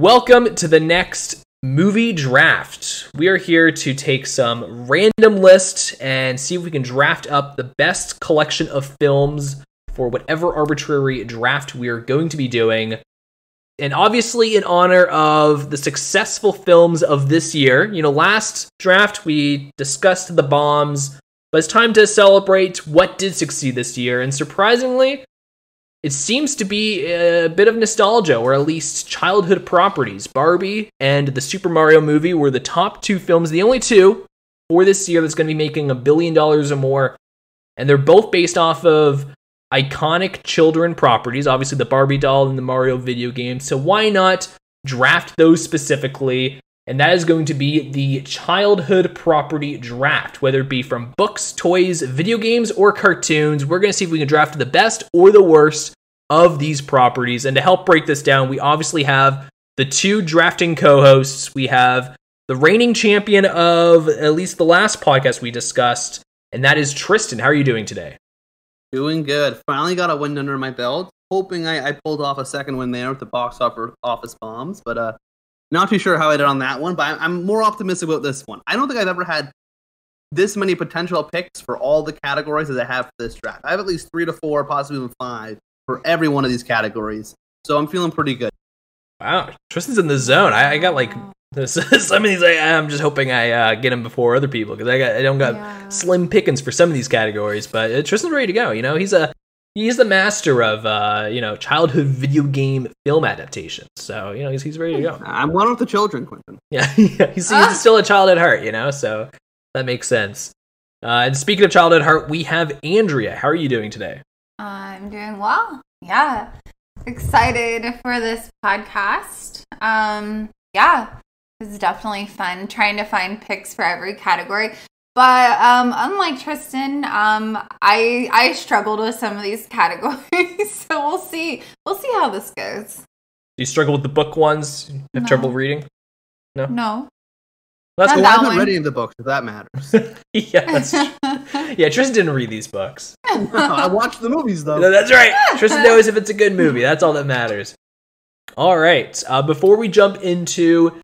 Welcome to the next movie draft. We are here to take some random lists and see if we can draft up the best collection of films for whatever arbitrary draft we are going to be doing. And obviously, in honor of the successful films of this year, you know, last draft we discussed the bombs, but it's time to celebrate what did succeed this year. And surprisingly, it seems to be a bit of nostalgia, or at least childhood properties. Barbie and the Super Mario movie were the top two films, the only two for this year that's going to be making a billion dollars or more. And they're both based off of iconic children properties, obviously the Barbie doll and the Mario video game. So why not draft those specifically? And that is going to be the childhood property draft, whether it be from books, toys, video games, or cartoons. We're going to see if we can draft the best or the worst of these properties. And to help break this down, we obviously have the two drafting co hosts. We have the reigning champion of at least the last podcast we discussed, and that is Tristan. How are you doing today? Doing good. Finally got a win under my belt. Hoping I, I pulled off a second win there with the box office bombs, but uh, not too sure how I did on that one. But I'm, I'm more optimistic about this one. I don't think I've ever had this many potential picks for all the categories as I have for this draft. I have at least three to four, possibly even five for every one of these categories. So I'm feeling pretty good. Wow, Tristan's in the zone. I, I got like some of these. I, am just hoping I uh, get him before other people because I got I don't got yeah. slim pickings for some of these categories. But uh, Tristan's ready to go. You know, he's a he's the master of uh, you know childhood video game film adaptations. So you know he's he's ready to go. I'm one of the children, Quintin. Yeah, yeah he's, he's still a child at heart. You know, so that makes sense. Uh, and speaking of child at heart, we have Andrea. How are you doing today? I'm doing well. Yeah, excited for this podcast. Um, yeah, it's definitely fun trying to find picks for every category. But um, unlike Tristan, um, I I struggled with some of these categories, so we'll see. We'll see how this goes. Do you struggle with the book ones? Have no. trouble reading? No. No. That's cool. I haven't read any of the books, if that matters. yeah, that's yeah. Tristan didn't read these books. no, I watched the movies though. No, that's right. Tristan knows if it's a good movie. That's all that matters. All right. Uh, before we jump into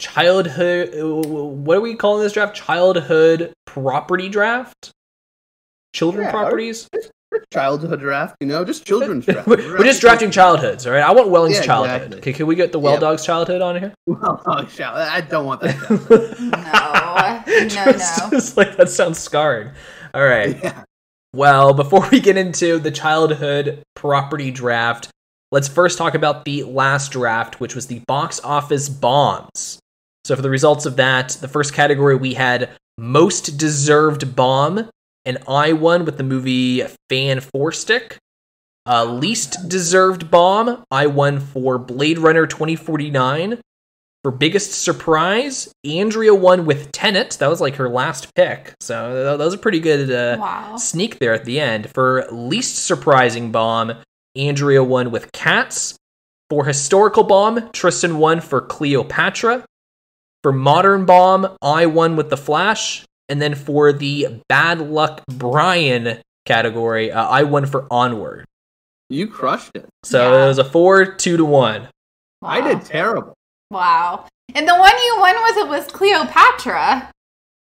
childhood, uh, what are we calling this draft? Childhood property draft. Children yeah, properties childhood draft, you know, just children's draft. we're, we're just drafting childhoods, all right? I want Welling's yeah, childhood. Exactly. Okay, can we get the Well yeah. Dog's childhood on here? Well Dog's childhood. I don't want that. no, no, no. Just like that sounds scarring. All right. Yeah. Well, before we get into the childhood property draft, let's first talk about the last draft, which was the box office bombs. So, for the results of that, the first category we had most deserved bomb, and I won with the movie Fant4stic. Uh, least deserved bomb, I won for Blade Runner 2049. For biggest surprise, Andrea won with Tenet. That was like her last pick. So that was a pretty good uh, wow. sneak there at the end. For least surprising bomb, Andrea won with Cats. For historical bomb, Tristan won for Cleopatra. For modern bomb, I won with The Flash. And then for the bad luck Brian category, uh, I won for Onward. You crushed it. So yeah. it was a four, two to one. Wow. I did terrible. Wow. And the one you won with it was Cleopatra.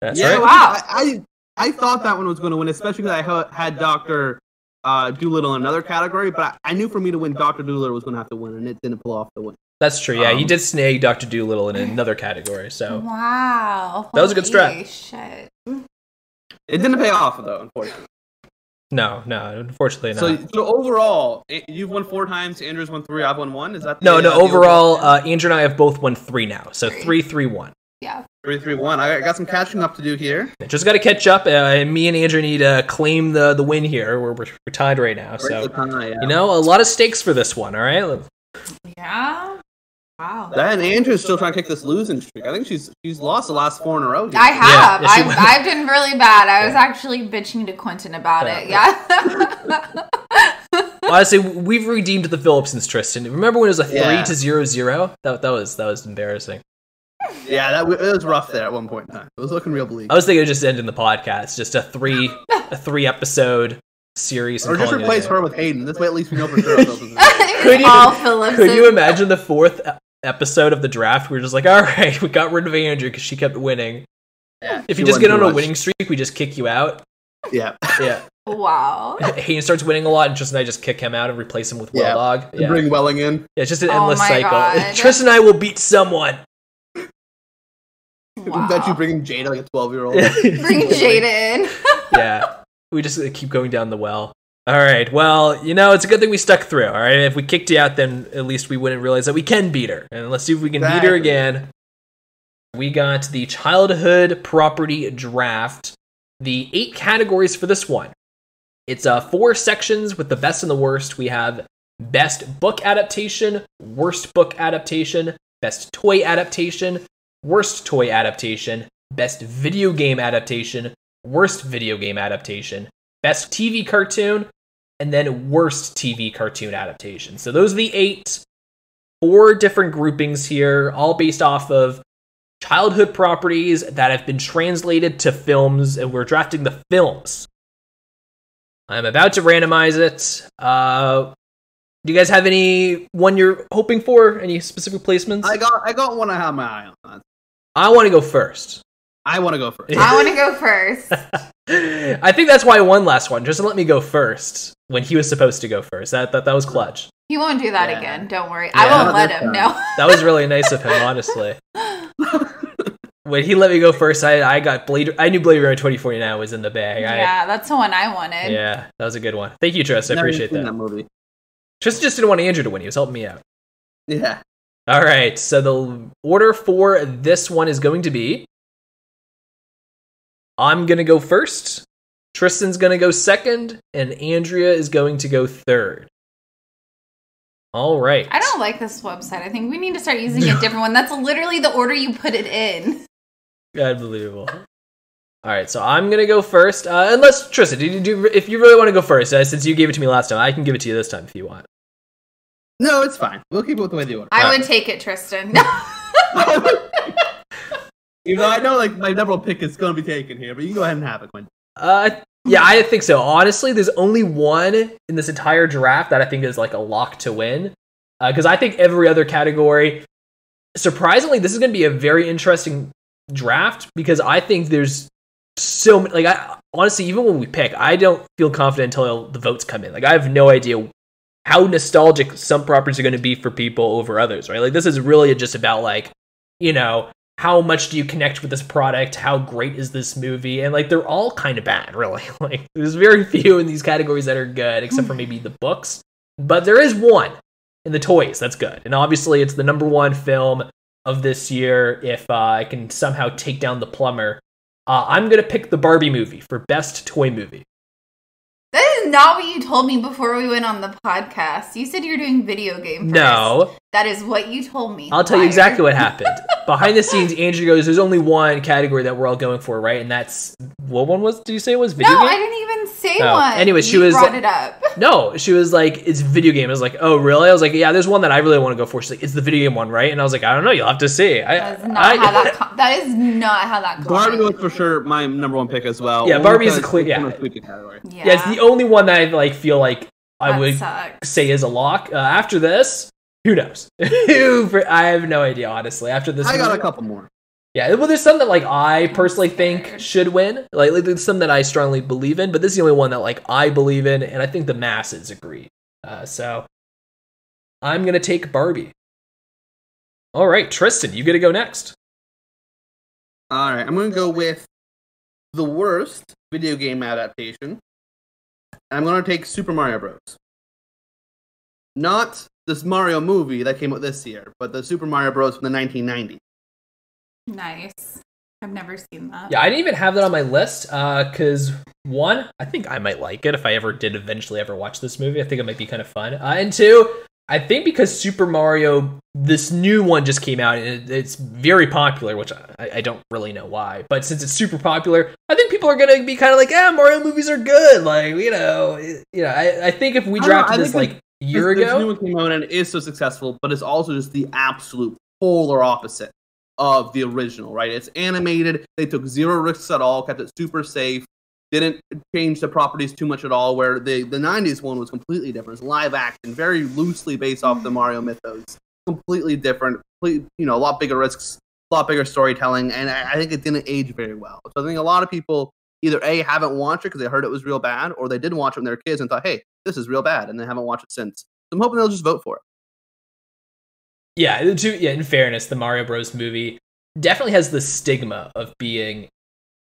That's yeah, right. Wow. I, I, I thought that one was going to win, especially because I had Doctor uh, Dolittle in another category. But I, I knew for me to win, Doctor Dolittle was going to have to win, and it didn't pull off the win. That's true. Yeah, um, you did snag Doctor Dolittle in another category. So wow, that was a good strat. Shit. It didn't pay off though, unfortunately. No, no, unfortunately not. So, so overall, you've won four times. Andrew's won three. I've won one. Is that the, no, no? Uh, overall, uh, Andrew and I have both won three now. So three, three, one. Yeah. Three, three, one. I got some catching up to do here. Just got to catch up. Uh, me and Andrew need to claim the the win here. We're, we're, tied right now. So tie, yeah. you know, a lot of stakes for this one. All right. Yeah. Wow. That and Andrew's still trying to kick this losing streak. I think she's she's lost the last four in a row. Here. I have. Yeah, I've, I've been really bad. I was actually bitching to Quintin about it. Yeah. Honestly, we've redeemed the Phillips Phillipsons, Tristan. Remember when it was a three yeah. to zero zero? That that was that was embarrassing. Yeah, that it was rough there at one point in time. It was looking real bleak. I was thinking of just ending the podcast, just a three a three episode series. Or just replace her with Hayden. This way, at least we know for sure. could you, could you imagine the fourth episode of the draft, we were just like, all right, we got rid of Andrew because she kept winning. Yeah, If you just get on a much. winning streak, we just kick you out. yeah, Yeah. Wow. Hayden starts winning a lot, and Tristan and I just kick him out and replace him with Well Yeah. Dog. And Yeah. bring Welling in. yeah, it's just an Oh endless cycle. God. Tristan and I will beat someone. wow. I bet you bringing Jada like a twelve year old. Bring Jada in. yeah. We just uh, keep going down the well. All right. Well, you know, it's a good thing we stuck through. All right. If we kicked you out, then at least we wouldn't realize that we can beat her. And let's see if we can beat her again. We got the childhood property draft. The eight categories for this one. It's uh, four sections with the best and the worst. We have best book adaptation, worst book adaptation, best toy adaptation, worst toy adaptation, best video game adaptation, worst video game adaptation, best TV cartoon, and then worst TV cartoon adaptation. So those are the eight, four different groupings here, all based off of childhood properties that have been translated to films, and we're drafting the films. I'm about to randomize it. Uh, do you guys have any one you're hoping for? Any specific placements? I got I got one I have my eye on. I want to go first. I want to go first. I want to go first. I think that's why I won last one, just to let me go first when he was supposed to go first. That that, that was clutch. He won't do that Yeah. again. Don't worry. Yeah. I won't let him No. That was really nice of him, honestly. When he let me go first, I I got Blade. I knew Blade Runner 2049 was in the bag. I, yeah, that's the one I wanted. yeah, that was a good one. Thank you, Tris. I Never appreciate seen that. movie. Tristan just didn't want Andrew to win. He was helping me out. Yeah. All right, so the order for this one is going to be I'm going to go first, Tristan's going to go second, and Andrea is going to go third. All right. I don't like this website. I think we need to start using a different one. That's literally the order you put it in. Unbelievable. All right, so I'm going to go first. Uh, unless, Tristan, do you, do, if you really want to go first, uh, since you gave it to me last time, I can give it to you this time if you want. No, it's fine. We'll keep it with the way they want. I Alright. would take it, Tristan. Even know, I know like my one pick is going to be taken here, but you can go ahead and have it, Quinn. Uh, yeah, I think so. Honestly, there's only one in this entire draft that I think is like a lock to win. Because I think every other category, surprisingly, this is going to be a very interesting draft because I think there's so many. Like, I honestly, even when we pick, I don't feel confident until the votes come in. Like, I have no idea how nostalgic some properties are going to be for people over others, right? Like, this is really just about like, you know, how much do you connect with this product? How great is this movie? And like they're all kind of bad, really. Like there's very few in these categories that are good, except for maybe the books. But there is one in the toys that's good, and obviously it's the number one film of this year. If uh, I can somehow take down the plumber, uh, I'm gonna pick the Barbie movie for best toy movie. that is not what you told me before we went on the podcast. You said you're doing video game first. No, That is what you told me. I'll tell you exactly what happened. Behind the scenes, Andrew goes, "There's only one category that we're all going for, right? And that's what one was? Do you say it was video No, game? I didn't even say Oh, one. anyway, she You was- brought it up. No, she was like, "It's video game." I was like, "Oh, really?" I was like, "Yeah, there's one that I really want to go for." She's like, "It's the video game one, right?" And I was like, "I don't know. You'll have to see." I, That is not I- how that. Com- that is not how that. Barbie was for sure my number one pick as well. Yeah, Only Barbie is a because clear- it's yeah. in the sweeping category. Yeah, yeah, it's the only one that I like feel like I that would sucks. say is a lock. Uh, after this, who knows? I have no idea, honestly. After this, I got movie- a couple more. Yeah, well, there's some that like I personally think should win. Like, like there's some that I strongly believe in, but this is the only one that like I believe in, and I think the masses agree. Uh, so I'm gonna take Barbie. All right, Tristan, you get to go next. All right, I'm going to go with the worst video game adaptation. I'm going to take Super Mario Bros. Not this Mario movie that came out this year, but the Super Mario Bros. from the 1990s. Nice. I've never seen that. Yeah, I didn't even have that on my list because one, I think I might like it if I ever did eventually ever watch this movie. I think it might be kind of fun. Uh, and two, I think because Super Mario, this new one just came out and it, it's very popular, which I, I don't really know why. But since it's super popular, I think people are gonna be kind of like, ah, Mario movies are good. Like you know, it- you know. I, I think if we I drafted this like a year this, This new one came out and is so successful, but it's also just the absolute polar opposite of the original, right? It's animated. They took zero risks at all, kept it super safe, didn't change the properties too much at all. Where the, the 90s one was completely different. It's live action, very loosely based off the mm. Mario mythos. Completely different, complete, you know, a lot bigger risks, a lot bigger storytelling, and I, I think it didn't age very well. So I think a lot of people either a haven't watched it because they heard it was real bad, or they did watch it when they were kids and thought, hey, this is real bad, and they haven't watched it since. So I'm hoping they'll just vote for it. Yeah, to, yeah. In fairness, the Mario Bros. movie definitely has the stigma of being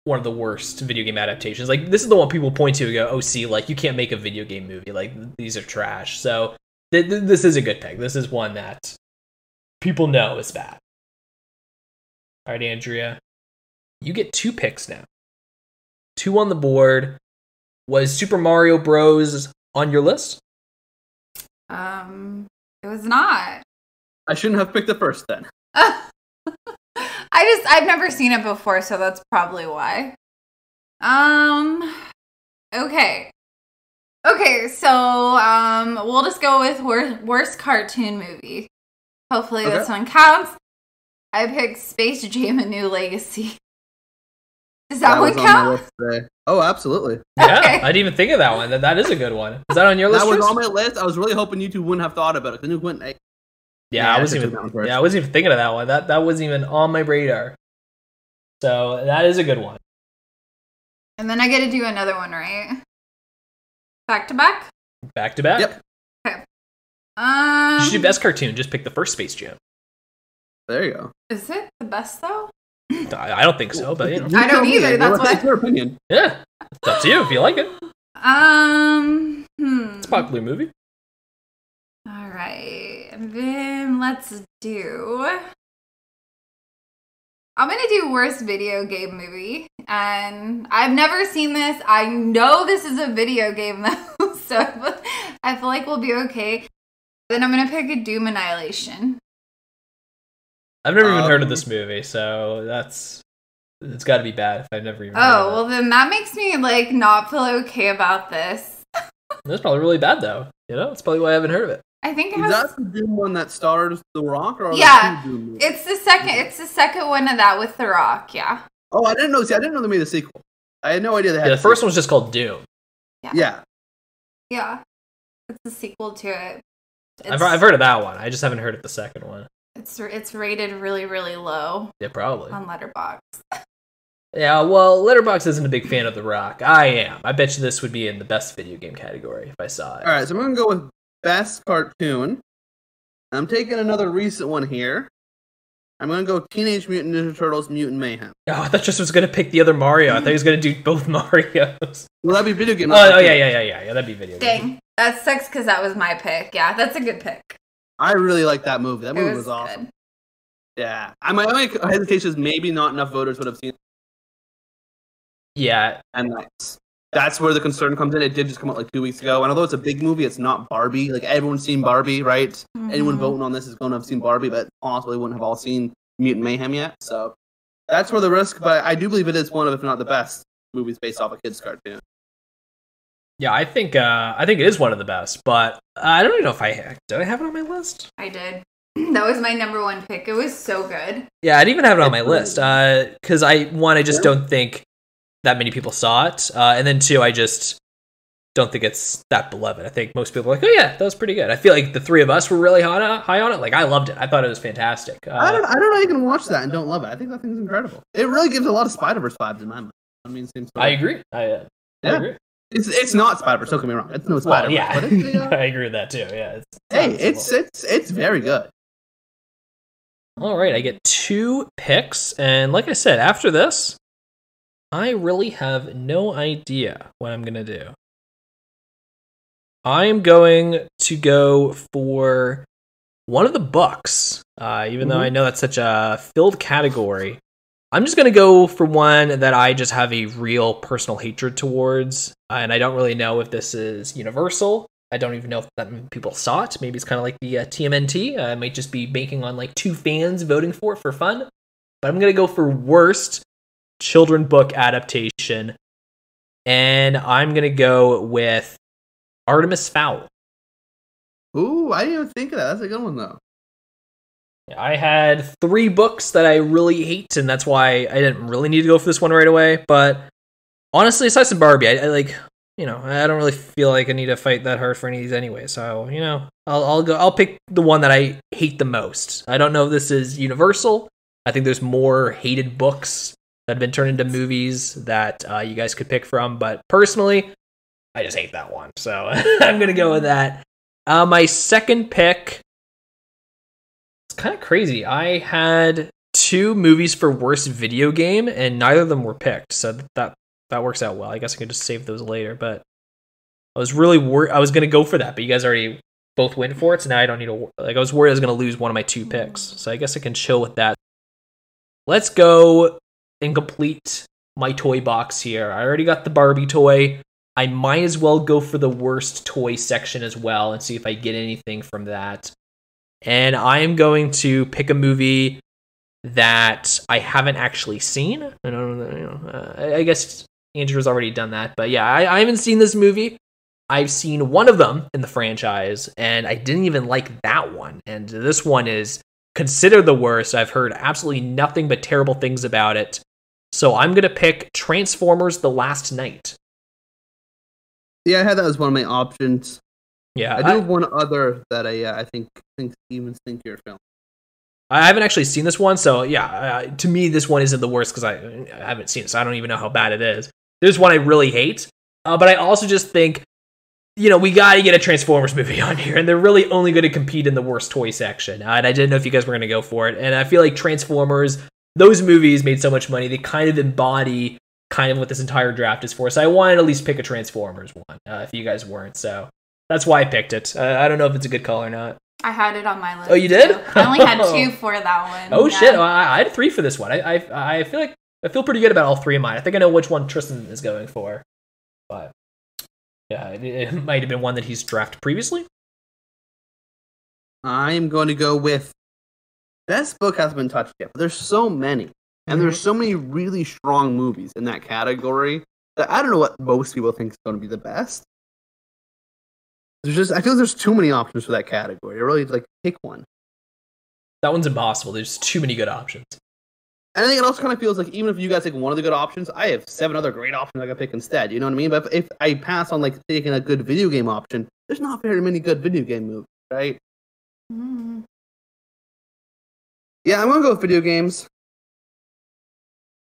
one of the worst video game adaptations. Like this is the one people point to and go, "Oh, see, like you can't make a video game movie. Like these are trash." So th- th- this is a good pick. This is one that people know is bad. All right, Andrea, you get two picks now. Two on the board. Was Super Mario Bros. On your list? Um, it was not. I shouldn't have picked the first then. I just I've never seen it before, so that's probably why. Um okay. Okay, so um we'll just go with worst, worst cartoon movie. Hopefully this one counts. I picked Space Jam A New Legacy. Does that, was one on my count? list today. Oh, absolutely. Yeah, Okay. I didn't even think of that one. That, that is a good one. Is that on your list? That was Tris? on my list. I was really hoping you two wouldn't have thought about it. Then you went, hey, Yeah, Yeah, I I wasn't even. took that one first. Yeah, I wasn't even thinking of that one. That that wasn't even on my radar. So that is a good one. And then I get to do another one, right? Back to back? Back to back. Yep. Um You should do best cartoon. Just pick the first Space Jam. there you go. Is it the best though? I, I don't think so, but you know, I don't either, that's Well, why- It's your opinion. yeah, it's up to you if you like it. Um hmm. It's a popular movie. All right. Then let's do. I'm going to do worst video game movie. And I've never seen this. I know this is a video game, though. So I feel like we'll be okay. Then I'm going to pick a Doom Annihilation. I've never even heard of Um, this movie, so that's it's got to be bad if I've never even. heard Oh, of well, then that makes me like not feel okay about this. that's probably really bad though. You know, that's probably why I haven't heard of it. I think it Is has. that the Doom one that stars The Rock? Or Yeah, two Doom movies? It's the second. It's the second one of that with The Rock. Yeah. Oh, I didn't know. See, I didn't know they made a sequel. I had no idea they had. Yeah, a the first one was just called Doom. Yeah, Yeah. yeah. It's the sequel to it. I've, I've heard of that one. I just haven't heard of the second one. It's it's rated really really low Yeah, probably. on Letterboxd. Yeah, well, Letterboxd isn't a big fan of The Rock. I am. I bet you this would be in the best video game category if I saw it. All right, so I'm gonna go with best cartoon. I'm taking another recent one here. I'm gonna go Teenage Mutant Ninja Turtles: Mutant Mayhem. Oh, I thought just was gonna pick the other Mario. I thought he was gonna do both Mario's. Will that be video game? Oh, oh yeah, yeah, yeah, yeah, yeah. That'd be video. game. Dang, that sucks because that was my pick. Yeah, that's a good pick. I really like that movie. That It movie was, awesome. good. Yeah, I, my only hesitation is maybe not enough voters would have seen. it, Yeah, And that's that's where the concern comes in. It did just come out like two weeks ago, and although it's a big movie, it's not Barbie. Like everyone's seen Barbie, right? Anyone Mhm. voting on this is going to have seen Barbie, but possibly wouldn't have all seen Mutant Mayhem yet. So that's where the risk. But I do believe it is one of, if not the best, movies based off a kids' cartoon. Yeah. I think uh, I think it is one of the best, but I don't even know if I do. I have it on my list. I did. That was my number one pick. It was so good. Yeah, I didn't even have it on my list because I one I just Yeah. don't think that many people saw it, uh, and then two I just don't think it's that beloved. I think most people are like, oh yeah, that was pretty good. I feel like the three of us were really high on, high on it. Like I loved it. I thought it was fantastic. Uh, I don't. I don't know. You can watch that and don't love it. I think that thing's incredible. It really gives a lot of Spider Verse vibes in my mind. I mean, same story. I agree. I, uh, I Yeah. agree. It's it's not Spider Verse. Don't get me wrong. It's no Spider Verse. yeah, But it's, I agree with that too. Yeah. It's, hey, it's it's it's very good. all right. I get two picks, and like I said, after this, I really have no idea what I'm gonna do. I'm going to go for one of the books, uh, even though Mhm. I know that's such a filled category. I'm just going to go for one that I just have a real personal hatred towards, uh, and I don't really know if this is universal. I don't even know if that many people saw it. Maybe it's kind of like the uh, TMNT. Uh, I might just be banking on like two fans voting for it for fun. But I'm going to go for worst children book adaptation, and I'm going to go with Artemis Fowl. Ooh, I didn't even think of that. That's a good one though. I had three books that I really hate, and that's why I didn't really need to go for this one right away. But honestly, aside Barbie, I, I like, you know, I don't really feel like I need to fight that hard for any of these anyway. So, you know, I'll, I'll go. I'll pick the one that I hate the most. I don't know if this is universal. I think there's more hated books that have been turned into movies that uh, you guys could pick from. But personally, I just hate that one. So I'm gonna go with that. Uh, my second pick. It's kind of crazy. I had two movies for worst video game, and neither of them were picked. So that that works out well. I guess I could just save those later. But I was really worried. I was gonna go for that, but you guys already both went for it, so now I don't need to. Like I was worried I was gonna lose one of my two picks. So I guess I can chill with that. Let's go and complete my toy box here. I already got the Barbie toy. I might as well go for the worst toy section as well and see if I get anything from that. And I am going to pick a movie that I haven't actually seen. I don't know, you know uh, I guess Andrew's already done that, but yeah, I, I haven't seen this movie. I've seen one of them in the franchise, and I didn't even like that one. And this one is considered the worst. I've heard absolutely nothing but terrible things about it. So I'm gonna pick Transformers: The Last Knight. Yeah, I had that as one of my options. Yeah, I do have one other that I uh, I think think even stinkier film. I haven't actually seen this one, so yeah, uh, to me this one isn't the worst because I, I, haven't seen it, so I don't even know how bad it is. There's one I really hate, uh, but I also just think, you know, we got to get a Transformers movie on here, and they're really only going to compete in the worst toy section. Uh, and I didn't know if you guys were going to go for it, and I feel like Transformers, those movies made so much money, they kind of embody kind of what this entire draft is for. So I wanted to at least pick a Transformers one, uh, if you guys weren't. So that's why I picked it. Uh, I don't know if it's a good call or not. I had it on my list. Oh, you did? too. I only had two for that one. Oh yeah. shit! Well, I, I had three for this one. I, I I feel like I feel pretty good about all three of mine. I think I know which one Tristan is going for, but yeah, it, it might have been one that he's drafted previously. I'm going to go with best book hasn't been touched yet, but there's so many, and there's so many really strong movies in that category that I don't know what most people think is going to be the best. There's just I feel like there's too many options for that category. I really like pick one. That one's impossible. There's too many good options. And I think it also kind of feels like even if you guys take one of the good options, I have seven other great options I can pick instead. You know what I mean? But if, if I pass on like taking a good video game option, there's not very many good video game movies, right? Mm. Yeah, I'm gonna go with video games.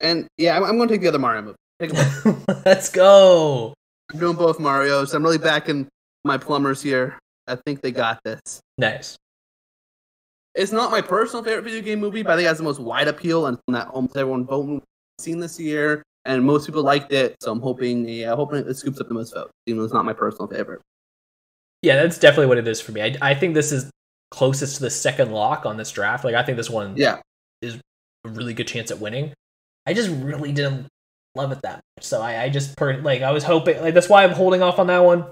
And yeah, I'm, I'm gonna take the other Mario movie. Take them. Let's go. I'm doing both Mario's. I'm really backing my plumbers here. I think they got this. Nice. It's not my personal favorite video game movie, but I think it has the most wide appeal and that almost everyone voting seen this year, and most people liked it. So I'm hoping, yeah, hoping it scoops up the most votes, even though it's not my personal favorite. Yeah, that's definitely what it is for me. I, I think this is closest to the second lock on this draft. Like I think this one Yeah, is a really good chance at winning. I just really didn't love it that much. So I, I just per, like I was hoping like that's why I'm holding off on that one.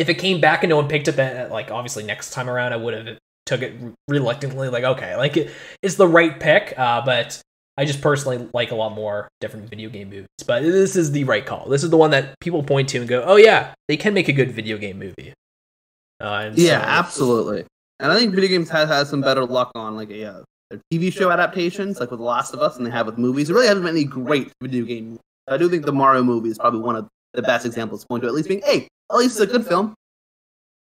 If it came back and no one picked it, then like obviously next time around I would have took it reluctantly. Like okay, like it, it's the right pick, uh, but I just personally like a lot more different video game movies. But this is the right call. This is the one that people point to and go, oh yeah, they can make a good video game movie. Uh, and yeah, so- absolutely. And I think video games has had some better luck on like a their TV show adaptations, like with The Last of Us, and they have with movies. There really haven't been any great video game. movies. I do think the Mario movie is probably one of the best examples, point to at least being, hey, at least it's a good film.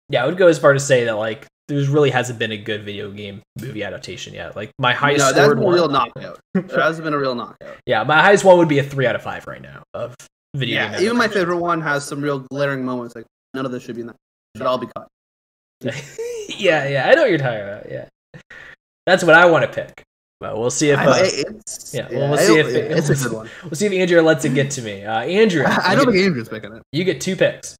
Yeah, I would go as far to say that like there really hasn't been a good video game movie adaptation yet. Like my highest no, that's scored a one. real knockout. There hasn't been a real knockout. Yeah, my highest one would be a three out of five right now of video Yeah, game. even my favorite one has some real glaring moments. Like none of this should be in that. Should all be cut. yeah, yeah, I know what you're talking about. Yeah, that's what I want to pick. But we'll see if I- uh, it's, yeah, well, we'll see if it- it's a good one. we'll see if Andrew lets it get to me. Uh, Andrew, I you don't get, think Andrew's picking it. you get two picks.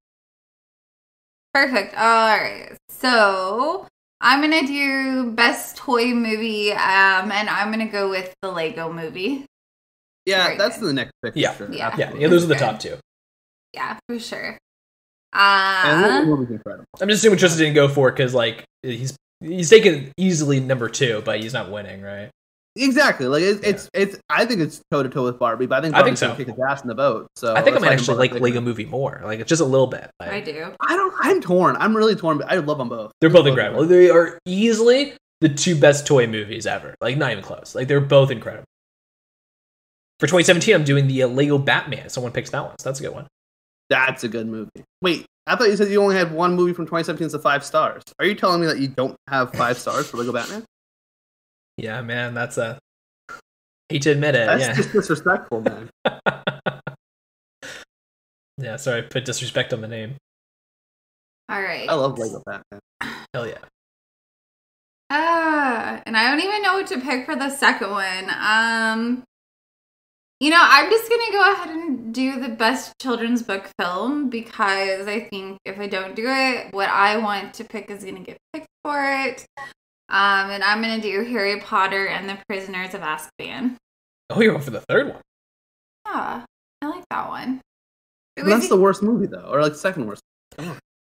Perfect. All right. So I'm gonna do best toy movie, um, and I'm gonna go with the Lego Movie. Yeah, Very that's good. the next pick. Yeah. sure. Yeah. Yeah, Absolutely. yeah, those are the top two. Yeah, for sure. And the Um, movie's incredible. I'm just assuming Tristan didn't go for it because like he's he's taking easily number two, but he's not winning, right? Exactly. Like it, Yeah. it's it's. I think it's toe to toe with Barbie, but I think I think Barbie's gonna so. kick his ass in the boat. So I think I that's might actually like Lego. Movie more, like it's just a little bit. Like, I do. I don't. I'm torn. I'm really torn. But I love them both. They're both incredible. They are easily the two best toy movies ever. Like not even close. Like they're both incredible. For 2017, I'm doing the uh, Lego Batman. Someone picks that one, so that's a good one. That's a good movie. Wait, I thought you said you only had one movie from 2017 that's five stars. Are you telling me that you don't have five stars for Lego Batman? Yeah, man, that's a. Hate to admit it. That's yeah. just disrespectful, man. yeah, sorry, I put disrespect on the name. All right. I love Lego Batman. Hell yeah. Ah, and I don't even know what to pick for the second one. Um, you know, I'm just gonna go ahead and do the best children's book film because I think if I don't do it, what I want to pick is gonna get picked for it. Um, and I'm gonna do Harry Potter and the Prisoners of Azkaban. Oh, you're going for the third one. Yeah, I like that one. It But that's was- the worst movie though, or like second worst.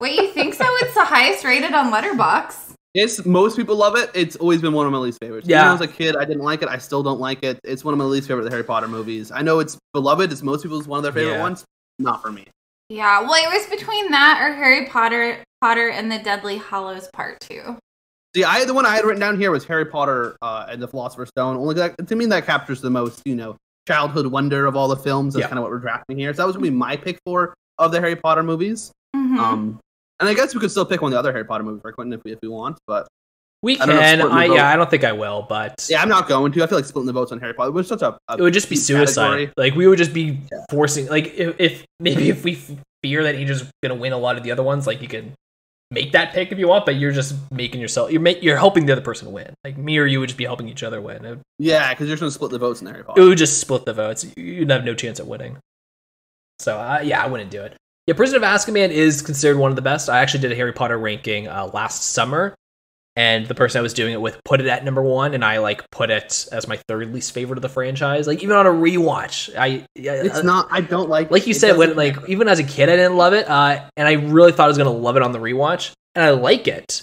Wait, you think so? It's the highest rated on Letterboxd. It's most people love it. It's always been one of my least favorites. Yeah. Even when I was a kid, I didn't like it. I still don't like it. It's one of my least favorite Harry Potter movies. I know it's beloved. It's most people's one of their favorite Yeah. ones. Not for me. Yeah, well, it was between that or Harry Potter, Potter and the Deadly Hallows Part Two. See, I the one I had written down here was Harry Potter uh, and the Philosopher's Stone. Only that, to me that captures the most, you know, childhood wonder of all the films. That's Yeah. kind of what we're drafting here. So that was gonna be my pick for of the Harry Potter movies. Mhm. Um, and I guess we could still pick one of the other Harry Potter movies for Quintin if we, if we want. But We I don't can. I yeah, I don't think I will, but yeah, I'm not going to. I feel like splitting the votes on Harry Potter was such a, a it would just be suicide. category. Like we would just be Yeah. forcing. Like if, if maybe if we f- fear that Angel's gonna win a lot of the other ones, like you can make that pick if you want, but you're just making yourself. You're you're helping the other person win. Like me or you would just be helping each other win. It, Yeah, because you're just gonna split the votes in Harry Potter. it would just split the votes. You'd have no chance at winning. So uh, yeah, I wouldn't do it. Yeah, Prison of Azkaban is considered one of the best. I actually did a Harry Potter ranking uh, last summer, and the person I was doing it with put it at number one, and I like put it as my third least favorite of the franchise. Like even on a rewatch, I yeah, It's uh, not. I don't like. like you said when like even as a kid I didn't love it, uh, and I really thought I was gonna love it on the rewatch, and I like it.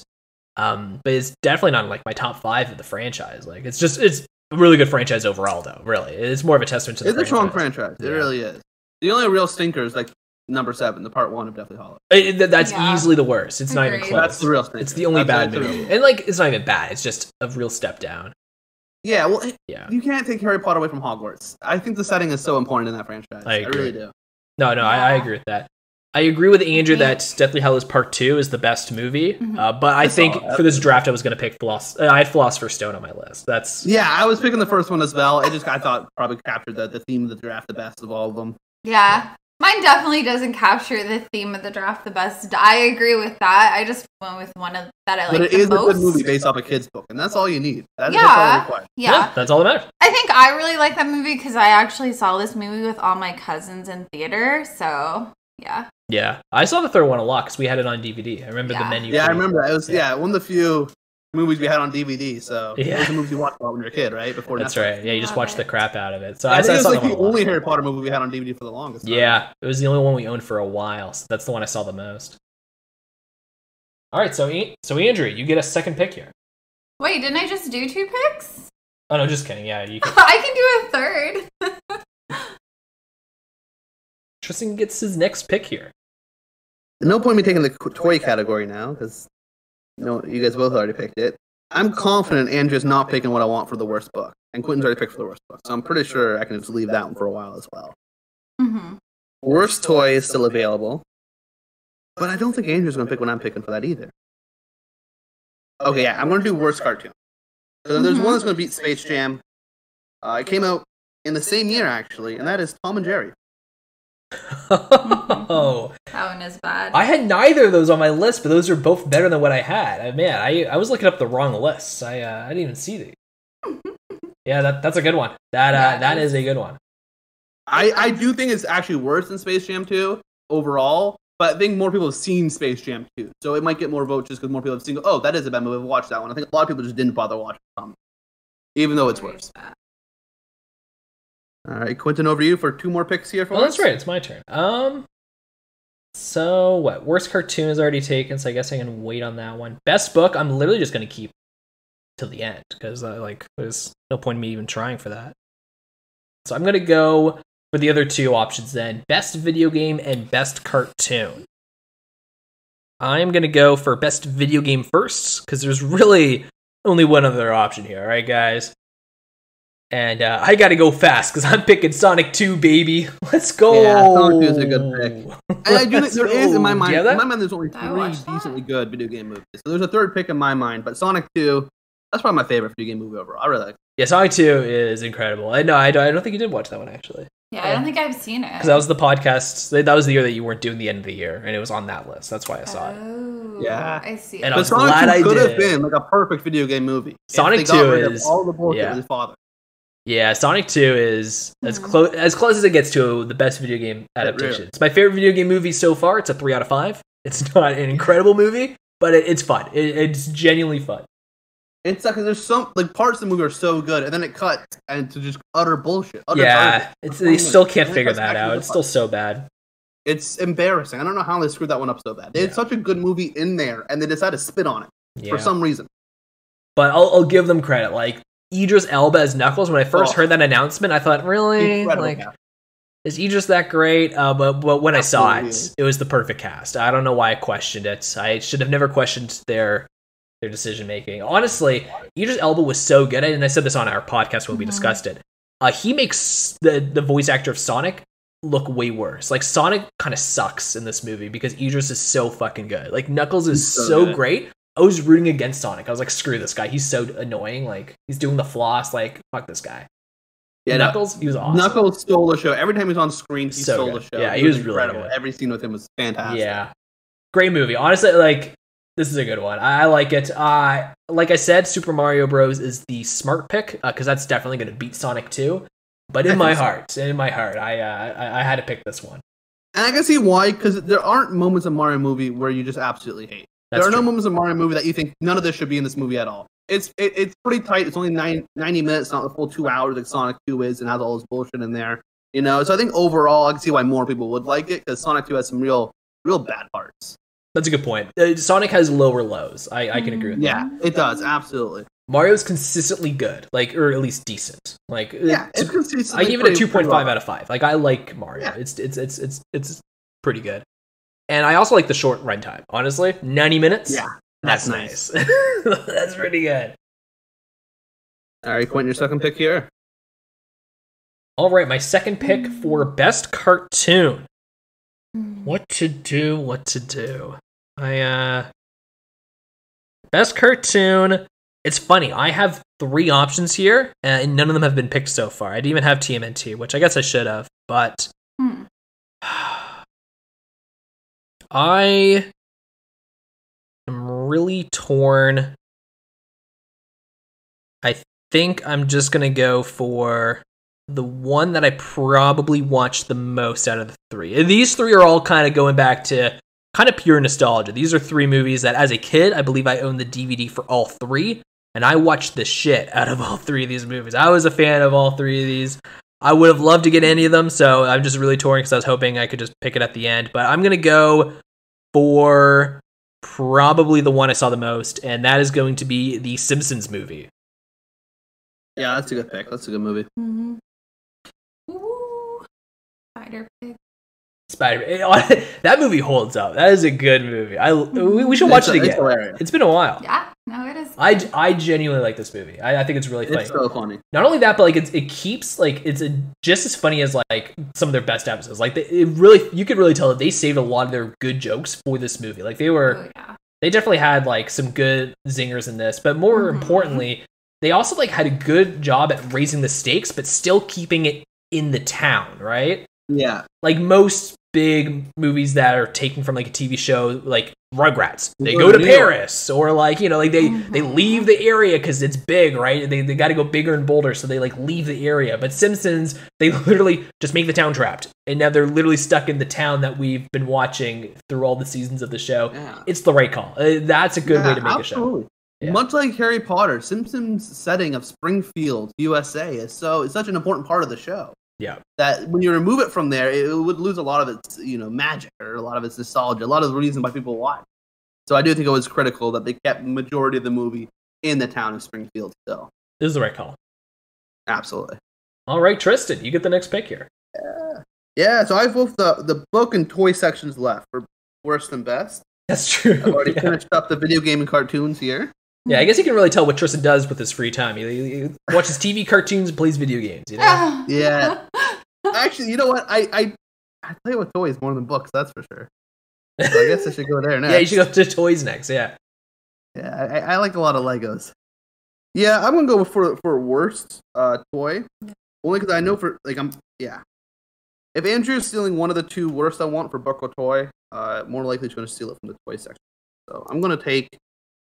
Um, but it's definitely not like my top five of the franchise. Like it's just it's a really good franchise overall, though. Really, it's more of a testament to the it's a strong franchise. franchise. It Yeah. really is. The only real stinker is like number seven, the part one of Deathly Hallow. It- it- that's Yeah. easily the worst. It's not even close. That's the real stinker. It's the only That's- bad the movie, real- and like it's not even bad. It's just a real step down. Yeah, well, it- Yeah. you can't take Harry Potter away from Hogwarts. I think the setting is so important in that franchise. I I, really do. No, no, I, I agree with that. I agree with Andrew that Deathly Hallows Part Two is the best movie, Mhm. uh, but I, I think for this draft I was going to pick Philosopher. Uh, I had Philosopher's Stone on my list. That's Yeah, I was picking the first one as well. It just I thought probably captured the, the theme of the draft the best of all of them. Yeah. Mine definitely doesn't capture the theme of the draft the best. I agree with that. I just went with one of that I like but it the is most. a good movie based off a kid's book, and that's all you need. That, Yeah. That's all it requires. Yeah. that's all that matters. I think I really like that movie because I actually saw this movie with all my cousins in theater. So, yeah. Yeah, I saw the third one a lot because we had it on DVD. I remember the menu. Yeah, I remember that. It was Yeah. yeah. one of the few movies we had on DVD. So Yeah. those are movies you watched a when you were a kid, right? Before That's Netflix. right. Yeah, you just Love watched the crap out of it. So I, I, think I it was like the only Harry Potter movie we had on DVD for the longest. time. Yeah, it was the only one we owned for a while. So that's the one I saw the most. All right, so so Andrew, you get a second pick here. Wait, didn't I just do two picks? Oh no, just kidding. Yeah, you. Can- I can do a third. Tristan gets his next pick here. No point me taking the toy category now because no, you guys both already picked it. I'm confident Andrew's not picking what I want for the worst book, and Quintin's already picked for the worst book, so I'm pretty sure I can just leave that one for a while as well. hmm Worst toy is still available, but I don't think Andrew's going to pick what I'm picking for that either. Okay, yeah, I'm going to do worst cartoon. So there's Mhm. one that's going to beat Space Jam. Uh, it came out in the same year actually, and that is Tom and Jerry. Oh, That one is bad. I had neither of those on my list, but those are both better than what I had. I, man, I, I was looking up the wrong lists. I uh, I didn't even see these. Yeah, that, that's a good one. That uh, Yeah, it that is. is a good one. I, I do think it's actually worse than Space Jam 2 overall, but I think more people have seen Space Jam 2. So it might get more votes just because more people have seen, oh, that is a bad movie. I've watched that one. I think a lot of people just didn't bother watching Tom, even though it's worse. All right, Quintin, over to you for two more picks here for Well, us. Oh, that's right. It's my turn. Um, so what? Worst cartoon is already taken, so I guess I can wait on that one. Best book, I'm literally just gonna keep till the end because uh, like there's no point in me even trying for that. So I'm gonna go for the other two options then: best video game and best cartoon. I'm gonna go for best video game first because there's really only one other option here. All right, guys. And uh, I gotta go fast because I'm picking Sonic 2, baby. Let's go. Yeah, Sonic 2 is a good pick. And I do think Let's there is in my mind. Do you have In my mind, there's only three decently good video game movies. So there's a third pick in my mind, but Sonic 2, that's probably my favorite video game movie overall. I really like. it. Yeah, Sonic 2 is incredible. I know, I don't, I don't think you did watch that one actually. Yeah, I don't think I've seen it. Because that was the podcast, that was the year that you weren't doing the end of the year, and it was on that list. That's why I saw it. Oh, Yeah. I see. And I But was Sonic glad 2 I could did. have been like a perfect video game movie. Sonic 2 is- all the bullshit yeah. with his father. Yeah, Sonic 2 is as Mhm. close as close as it gets to the best video game adaptation. really- It's my favorite video game movie so far. It's a three out of five. It's not an incredible movie, but it, it's fun. It, it's genuinely fun. It's like there's some like parts of the movie are so good, and then it cuts and to just utter bullshit. Utter yeah, garbage. it's, they still can't And figure that out. It's fun. still so bad. It's embarrassing. I don't know how they screwed that one up so bad. They Yeah. had such a good movie in there, and they decided to spit on it Yeah. for some reason. but I'll, I'll give them credit. Like Idris Elba as Knuckles. When I first Oh. heard that announcement, I thought, really, Incredible like, cast. is Idris that great? Uh, but but when I saw it, it was the perfect cast. I don't know why I questioned it. I should have never questioned their their decision making. Honestly, Idris Elba was so good, and I said this on our podcast when we Mhm. discussed it. Uh, he makes the the voice actor of Sonic look way worse. Like Sonic kind of sucks in this movie because Idris is so fucking good. Like Knuckles is so so great. I was rooting against Sonic. I was like, screw this guy. He's so annoying. Like he's doing the floss. Like fuck this guy. Yeah, no, Knuckles, he was awesome. Knuckles stole the show. Every time he was on screen, he So stole good. the show. Yeah, It he was really incredible. good. Every scene with him was fantastic. Yeah, great movie. Honestly, like this is a good one. I, I like it. Uh, like I said, Super Mario Bros. is the smart pick because that's definitely going to beat Sonic 2. But in my heart, in my heart, I, uh, I I had to pick this one. and I can see why because there aren't moments in Mario movie where you just absolutely hate. That's there are no moments in Mario movie that you think none of this should be in this movie at all. It's it, it's pretty tight. It's only nine, 90 minutes, not the full two hours like Sonic Two is, and has all this bullshit in there. You know, so I think overall, I can see why more people would like it because Sonic Two has some real, real bad parts. That's a good point. Uh, Sonic has lower lows. I, I can agree with that. Yeah, it does absolutely. Mario's consistently good, like or at least decent. Like Yeah, it's- it's consistently I give it a two point five well. out of five. Like I like Mario. Yeah. It's it's it's it's it's pretty good. And I also like the short runtime. Honestly, ninety minutes. Yeah, that's, that's nice. that's pretty good. All right, Quintin, your second pick here. All right, my second pick for best cartoon. Hmm. What to do? What to do? I uh best cartoon. It's funny. I have three options here, and none of them have been picked so far. I didn't even have TMNT, which I guess I should have, but Hmm. I am really torn. I think I'm just gonna go for the one that I probably watched the most out of the three. And these three are all kind of going back to kind of pure nostalgia. These are three movies that, as a kid, I believe I owned the DVD for all three, and I watched the shit out of all three of these movies. I was a fan of all three of these. I would have loved to get any of them, so I'm just really torn because I was hoping I could just pick it at the end. But I'm gonna go for probably the one I saw the most, and that is going to be the Simpsons movie. Yeah, that's a good pick. That's a good movie. Mhm. Ooh. Spider pig. Spider Man. that movie holds up. That is a good movie. I we, we should watch It's- it It's again. hilarious. It's been a while. Yeah, no, it is. I, I genuinely like this movie. I, I think it's really funny. It's so funny. Not only that, but like it's, it keeps like it's a, just as funny as like some of their best episodes. Like they, it really, you could really tell that they saved a lot of their good jokes for this movie. Like they were, Oh, yeah. they definitely had like some good zingers in this, but more Mhm. importantly, they also like had a good job at raising the stakes, but still keeping it in the town, right? Yeah, Like most big movies that are taken from like a TV show, like Rugrats, they Go go to to New York. Paris, or like you know, like they they Mhm. leave the area because it's big, right? They they got to go bigger and bolder, so they like leave the area. But Simpsons, they literally just make the town trapped, and now they're literally stuck in the town that we've been watching through all the seasons of the show. yeah. It's the right call. Uh, that's a good way to make a show. Yeah. Much like Harry Potter, Simpsons' setting of Springfield, USA, is so it's such an important part of the show. Yeah. That when you remove it from there, it would lose a lot of its you know magic or a lot of its nostalgia, a lot of the reason why people watch. So I do think it was critical that they kept majority of the movie in the town of Springfield. Still, This is the right call. absolutely. All right, Tristan, you get the next pick here. Yeah. Yeah. So I have both the the book and toy sections left for worst and best. That's true. I've already Yeah. finished up the video game and cartoons here. Yeah, I guess you can really tell what Tristan does with his free time. He, he watches TV cartoons and plays video games. You know? Yeah. Actually, you know what? I I, I play with toys more than books. That's for sure. So I guess I should go there next. yeah, you should go to toys next. Yeah. Yeah, I, I like a lot of Legos. Yeah, I'm gonna go for for worst uh toy, only because I know for like I'm yeah. If Andrew is stealing one of the two worst I want for book or toy, uh, more likely he's gonna steal it from the toy section. So I'm gonna take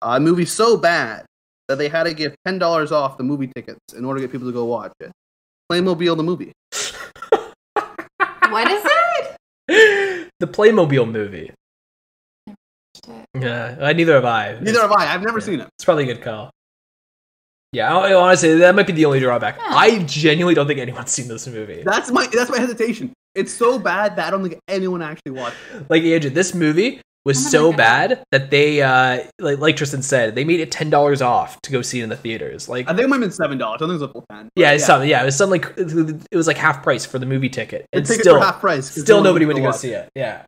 a movie so bad that they had to give ten dollars off the movie tickets in order to get people to go watch it. Playmobil the movie. what is it? the Playmobil movie. Yeah, uh, neither have I. Neither have I. I've never Yeah. seen it. It's probably a good call. Yeah, I- honestly, that might be the only drawback. Yeah. I genuinely don't think anyone's seen this movie. That's my that's my hesitation. It's so bad that I don't think anyone actually watched. it. Like Andrea, this movie was I'm so look it up. bad that they, uh, like, like Tristan said, they made it ten dollars off to go see it in the theaters. Like, I think it might have been seven dollars. I think it was a full ten. yeah, it's something. Yeah, it was something like it was like half price for the movie ticket, The and tickets still, half price. 'cause still nobody went to go watch see it. Yeah,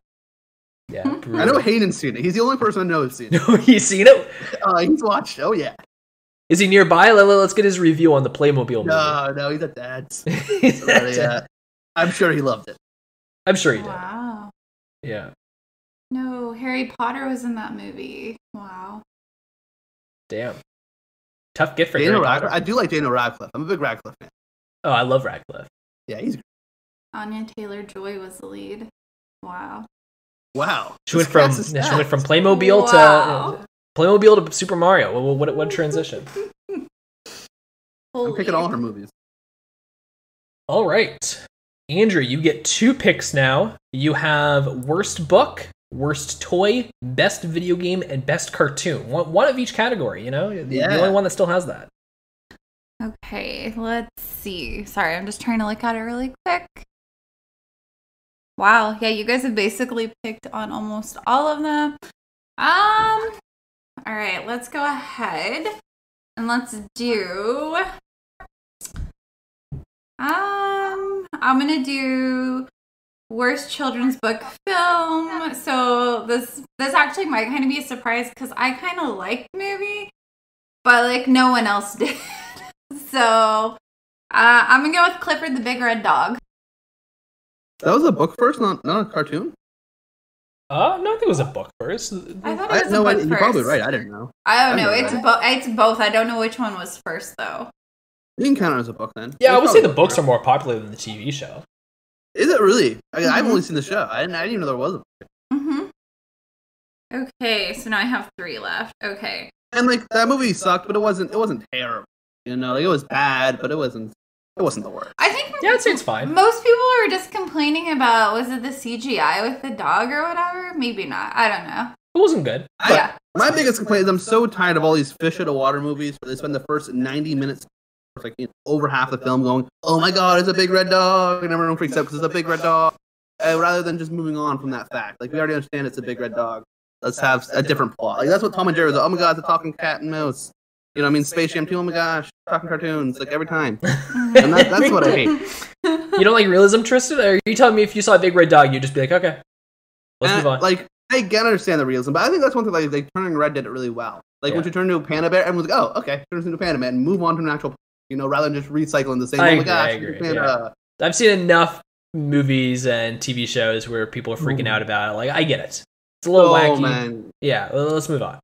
yeah. Hmm. I know Hayden's seen it. He's the only person I know who's seen it. No, he's seen it. Uh, he's watched. Oh yeah. Is he nearby? Let, us get his review on the Playmobil No, no, he's at dad's. movie. So, yeah. I'm sure he loved it. I'm sure he did. Wow. Yeah. No, Harry Potter was in that movie. Wow. Damn. Tough gift for Daniel Harry Radcliffe. Potter. I do like Daniel Radcliffe. I'm a big Radcliffe fan. Oh, I love Radcliffe. Yeah, he's Anya Taylor Joy was the lead. Wow. wow. She went from cat's a yeah, she stat. went from Playmobil Wow. to Playmobil to Super Mario. What what, what transition? I'm picking all her movies. All right, Andrea, you get two picks now. You have worst book, worst toy, best video game, and best cartoon. One, one of each category. You know, the, Yeah. the only one that still has that. Okay, let's see. Sorry, I'm just trying to look at it really quick. Wow, yeah, you guys have basically picked on almost all of them. Um, all right, let's go ahead and let's do. Um, I'm gonna do worst children's book film. So this this actually might kind of be a surprise because I kind of liked the movie, but like no one else did. So uh, I'm gonna go with Clifford the Big Red Dog. That was a book first, not not a cartoon. Uh, no, I think it was a book first. I thought it was no, a I, book you're first. probably right. I didn't know. I don't I know. know It's both. It's both. I don't know which one was first though. You can count it as a book then. Yeah, I would say the books first. are more popular than the TV show. Is it really? I, I've Mhm. only seen the show. I didn't. I didn't even know there was a. Mm-hmm. Okay, so now I have three left. Okay. And like that movie sucked, but it wasn't. It wasn't terrible. You know, like it was bad, but it wasn't. It wasn't the worst. I think Yeah, I'd say it's fine. most people were just complaining about was it the CGI with the dog or whatever? Maybe not. I don't know. It wasn't good. I- yeah. My biggest complaint is I'm so tired of all these fish out of water movies where they spend the first 90 minutes, like you know, over half the film, going, "Oh my god, it's a big red dog," and everyone freaks out because it's a big red dog. Uh, rather than just moving on from that fact, like we already understand it's a big red dog. Let's have a different plot. Like that's what Tom and Jerry was. Oh my god, it's a talking cat and mouse. You know, what I mean, Space Jam 2. Oh my gosh, talking cartoons like every time. And that, that's what I hate. You don't like realism, Tristan? Or are you telling me if you saw a big red dog, you'd just be like, okay, let's And, move on? Like I can understand the realism, but I think that's one thing like they turning red did it really well. Like when Yeah. you turn into a panda bear, everyone's like, "Oh, okay, turns into a panda man," and move on to an actual, you know, rather than just recycling the same. I oh my agree, gosh, I it's a agree, panda. I've seen enough movies and TV shows where people are freaking Mhm. out about it. Like, I get it. It's a little Oh wacky. man, Yeah, well, let's move on.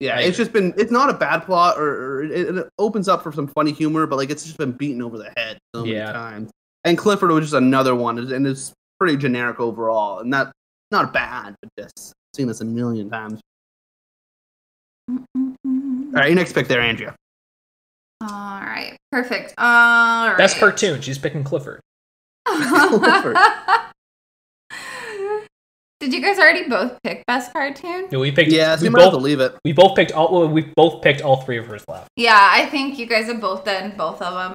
yeah, I it's just been. It's not a bad plot, or, or it, it opens up for some funny humor, but like it's just been beaten over the head so many Yeah. times. And Clifford was just another one, and it's pretty generic overall, and that not bad, but just seen this a million times. All right, your next pick there, Andrea. All right. Perfect. All right. Best cartoon. She's picking Clifford. Clifford. Did you guys already both pick best cartoon? No, we picked. Yeah, we you might have to both. leave it. We both picked all. Well, we both picked all three of hers left. Yeah, I think you guys have both done both of them.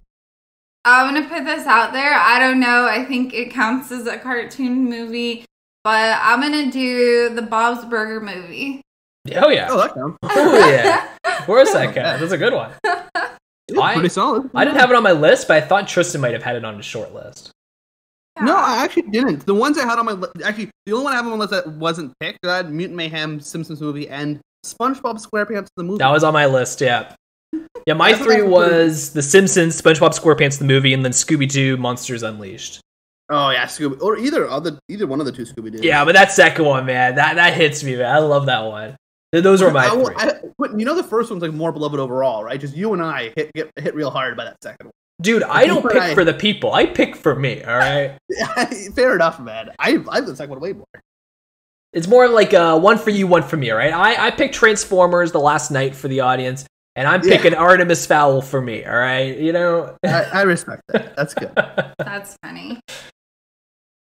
I'm gonna put this out there. I don't know. I think it counts as a cartoon movie, but I'm gonna do the Bob's Burger movie. Oh yeah. Oh, that counts. Oh yeah. Where's that counts. That's a good one. Yeah, I- pretty solid. I didn't have it on my list, but I thought Tristan might have had it on his short list. No, I actually didn't. The ones I had on my list, actually, the only one I have on my list that wasn't picked, I had Mutant Mayhem, Simpsons movie, and SpongeBob SquarePants the movie. That was on my list. Yeah. Yeah, my three was The Simpsons, SpongeBob SquarePants the movie, and then Scooby Doo Monsters Unleashed. oh yeah, Scooby or either other either one of the two Scooby Doo. Yeah, but that second one, man, that that hits me, man. I love that one. Th- Those are my I, three. I, you know the first one's like more beloved overall, right? Just you and I hit get hit real hard by that second one. Dude, I don't pick I- for the people. I pick for me. All right. Fair enough, man. I I like the second one way more. It's more like uh, one for you, one for me. All right. I I picked Transformers the Last Knight for the audience, and I'm Yeah. picking Artemis Fowl for me. All right. You know. I, I respect that. That's good. That's funny.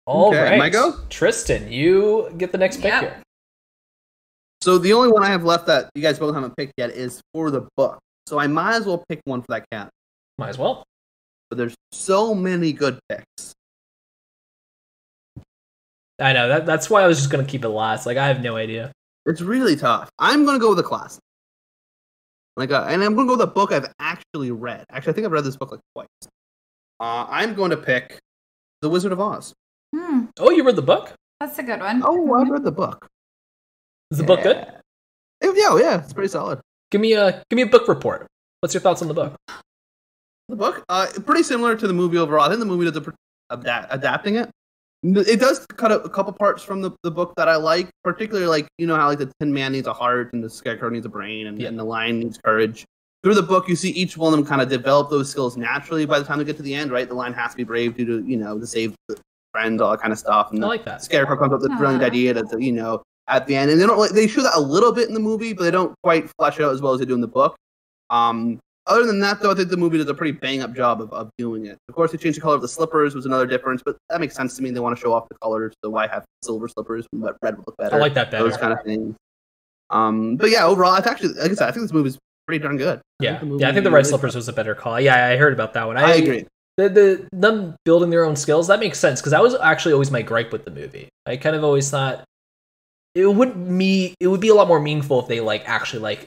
All Okay, right. my go? Tristan, you get the next pick Yep. here. So the only one I have left that you guys both haven't picked yet is for the book. So I might as well pick one for that cat. Might as well. But there's so many good picks. I know that. That's why I was just gonna keep it last. Like I have no idea. It's really tough. I'm gonna go with a classic. Like, uh, and I'm gonna go with a book I've actually read. Actually, I think I've read this book like twice. Uh, I'm going to pick The Wizard of Oz. Hmm, Oh, you read the book? that's a good one. Oh, I've read the book. Is the book good? Yeah. Yeah, yeah, it's pretty solid. Give me a give me a book report. What's your thoughts on the book? The book, uh, pretty similar to the movie overall. I think the movie does a pr- adapt, adapting it. It does cut a, a couple parts from the, the book that I like, particularly like you know how like the Tin Man needs a heart and the Scarecrow needs a brain and, Yeah. and the Lion needs courage. Through the book, you see each one of them kind of develop those skills naturally. By the time they get to the end, right, the Lion has to be brave due to you know to save the friend, all that kind of stuff. And I the like that. Scarecrow comes up with the brilliant idea that you know at the end, and they don't like they show that a little bit in the movie, but they don't quite flesh it out as well as they do in the book. Um, other than that, though, I think the movie does a pretty bang up job of, of doing it. Of course, they changed the color of the slippers was another difference, but that makes sense to me. They want to show off the colors, so why have silver slippers when red would look better? I like that better. those kind of things. Um, but yeah, overall, it's actually like I said, I think this movie is pretty darn good. Yeah, the movie yeah. I think the red really slippers was a better call. Yeah, I heard about that one. I agree. The, the them building their own skills that makes sense because that was actually always my gripe with the movie. I kind of always thought it would me it would be a lot more meaningful if they like actually like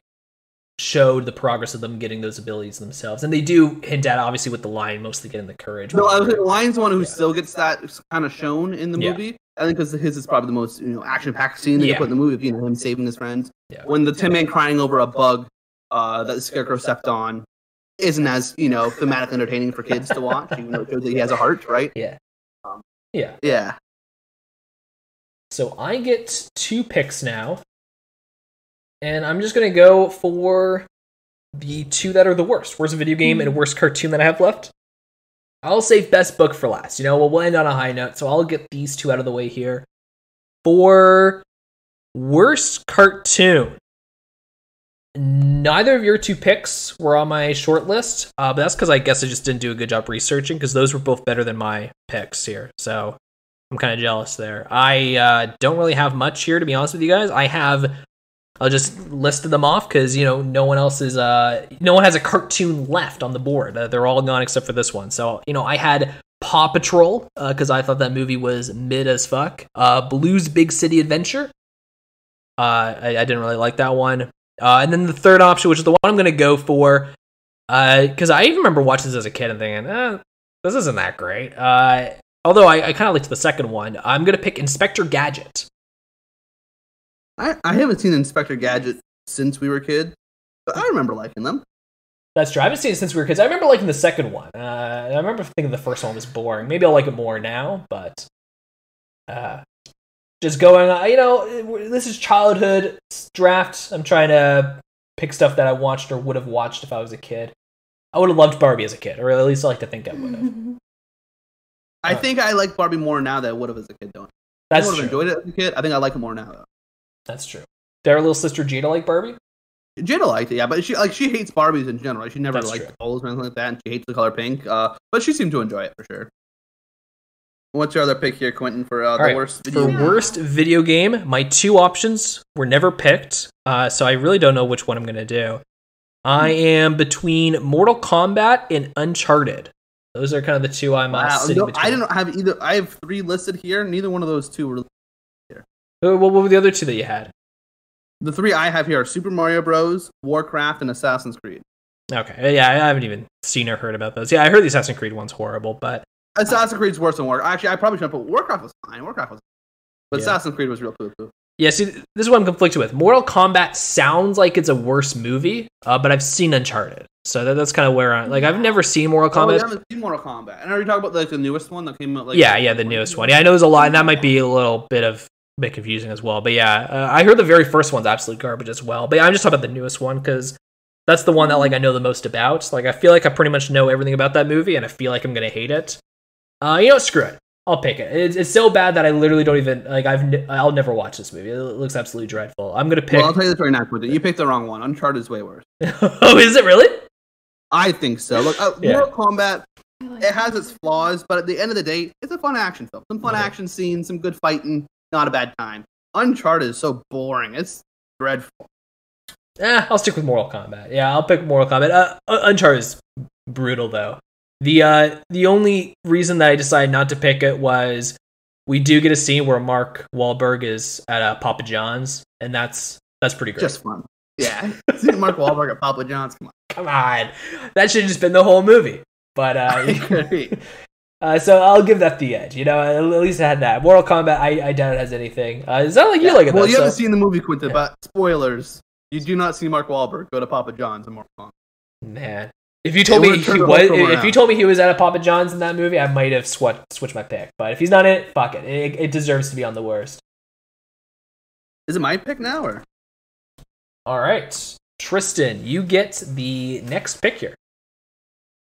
showed the progress of them getting those abilities themselves, and they do hint at obviously with the lion mostly getting the courage. No, I was but- Lion's one who Yeah. still gets that kind of shown in the Yeah. movie. I think because his is probably the most you know action packed scene that you Yeah. put in the movie. You know him saving his friends. Yeah. When the Tin Man crying over a bug uh, that the Scarecrow stepped on isn't as you know thematically entertaining for kids to watch, even though it shows that he has a heart, right? yeah, Um, yeah. Yeah. So I get two picks now. And I'm just going to go for the two that are the worst worst video game and worst cartoon that I have left. I'll save best book for last. You know, we'll, we'll end on a high note. So I'll get these two out of the way here. For worst cartoon, neither of your two picks were on my short list. Uh, but that's because I guess I just didn't do a good job researching because those were both better than my picks here. So I'm kind of jealous there. I uh, don't really have much here to be honest with you guys. I have I'll just list them off because you know no one else is uh no one has a cartoon left on the board. Uh, they're all gone except for this one. So you know I had Paw Patrol because I thought that movie was mid as fuck. Uh, Blues Big City Adventure. Uh, I, I didn't really like that one. Uh, and then the third option, which is the one I'm gonna go for, because I even remember watching this as a kid and thinking, eh, this isn't that great. Uh, although I, I kind of liked the second one. I'm gonna pick Inspector Gadget. I, I haven't seen Inspector Gadget since we were kids, but I remember liking them. That's true. I haven't seen it since we were kids. I remember liking the second one. Uh, I remember thinking the first one was boring. Maybe I'll like it more now, but uh, just going on. You know, this is childhood draft. I'm trying to pick stuff that I watched or would have watched if I was a kid. I would have loved Barbie as a kid, or at least I like to think I would have. I think I like Barbie more now than I would have as a kid. Don't That's I would have true. enjoyed it as a kid. I think I like it more now though. That's true. Did our little sister Jada like Barbie? Jada liked it, yeah, but she like she hates Barbies in general. She never That's liked true. dolls or anything like that, and she hates the color pink. Uh, but she seemed to enjoy it for sure. What's your other pick here, Quintin, for uh, the right, worst For video? Worst video game, my two options were never picked, uh, so I really don't know which one I'm going to do. I am between Mortal Kombat and Uncharted. Those are kind of the two I'm uh, Wow, sitting no, between. I don't have either. I have three listed here. Neither one of those two were. Uh, What what were the other two that you had? The three I have here are Super Mario Bros, Warcraft, and Assassin's Creed. Okay, uh, yeah, I haven't even seen or heard about those. Yeah, I heard the Assassin's Creed one's horrible, but Assassin's Creed's worse than Warcraft. Actually, I probably should have put Warcraft was fine. Warcraft was, but Yeah. Assassin's Creed was real poo poo. Yeah, see, this is what I'm conflicted with. Mortal Kombat sounds like it's a worse movie, uh, but I've seen Uncharted, so that, that's kind of where I'm like. I've never seen Mortal Oh, Kombat. you haven't seen Mortal Kombat. And are you talking about like the newest one that came out? Like yeah, yeah, the newest one. Yeah, I know there's a lot, and that might be a little bit of bit confusing as well. But yeah, uh, I heard the very first one's absolute garbage as well. But yeah, I'm just talking about the newest one because that's the one that like I know the most about. Like I feel like I pretty much know everything about that movie, and I feel like I'm gonna hate it. Uh, you know, screw it. I'll pick it. It's, it's so bad that I literally don't even like. I've n- I'll never watch this movie. It looks absolutely dreadful. I'm gonna pick. Well, I'll tell you this right now, Quintin. You picked the wrong one. Uncharted is way worse. oh, is it really? I think so. Look, uh, Yeah. Mortal Kombat, it has its flaws, but at the end of the day, it's a fun action film. Some fun Okay. action scenes, some good fighting, not a bad time. Uncharted is so boring. It's dreadful. Eh, I'll stick with Mortal Kombat. Yeah, I'll pick Mortal Kombat. Uh, uh, Uncharted is brutal though. The uh, the only reason that I decided not to pick it was we do get a scene where Mark Wahlberg is at uh, Papa John's, and that's that's pretty great. Just fun. Yeah. See Mark Wahlberg at Papa John's. Come on, Come on, that should have just been the whole movie. But uh, uh, so I'll give that the edge. You know, at least it had that. Mortal Kombat, I, I doubt it has anything. Uh, it's not like you Yeah. like it. well, though, you so- haven't seen the movie, Quinta, Yeah. but spoilers. You do not see Mark Wahlberg go to Papa John's in Mortal Kombat. Man, if you told It me he was, if you told me he was at a Papa John's in that movie, I might have switched switched my pick. But if he's not in it, fuck it. It, it deserves to be on the worst. Is it my pick now, or? All right, Tristan, you get the next pick here.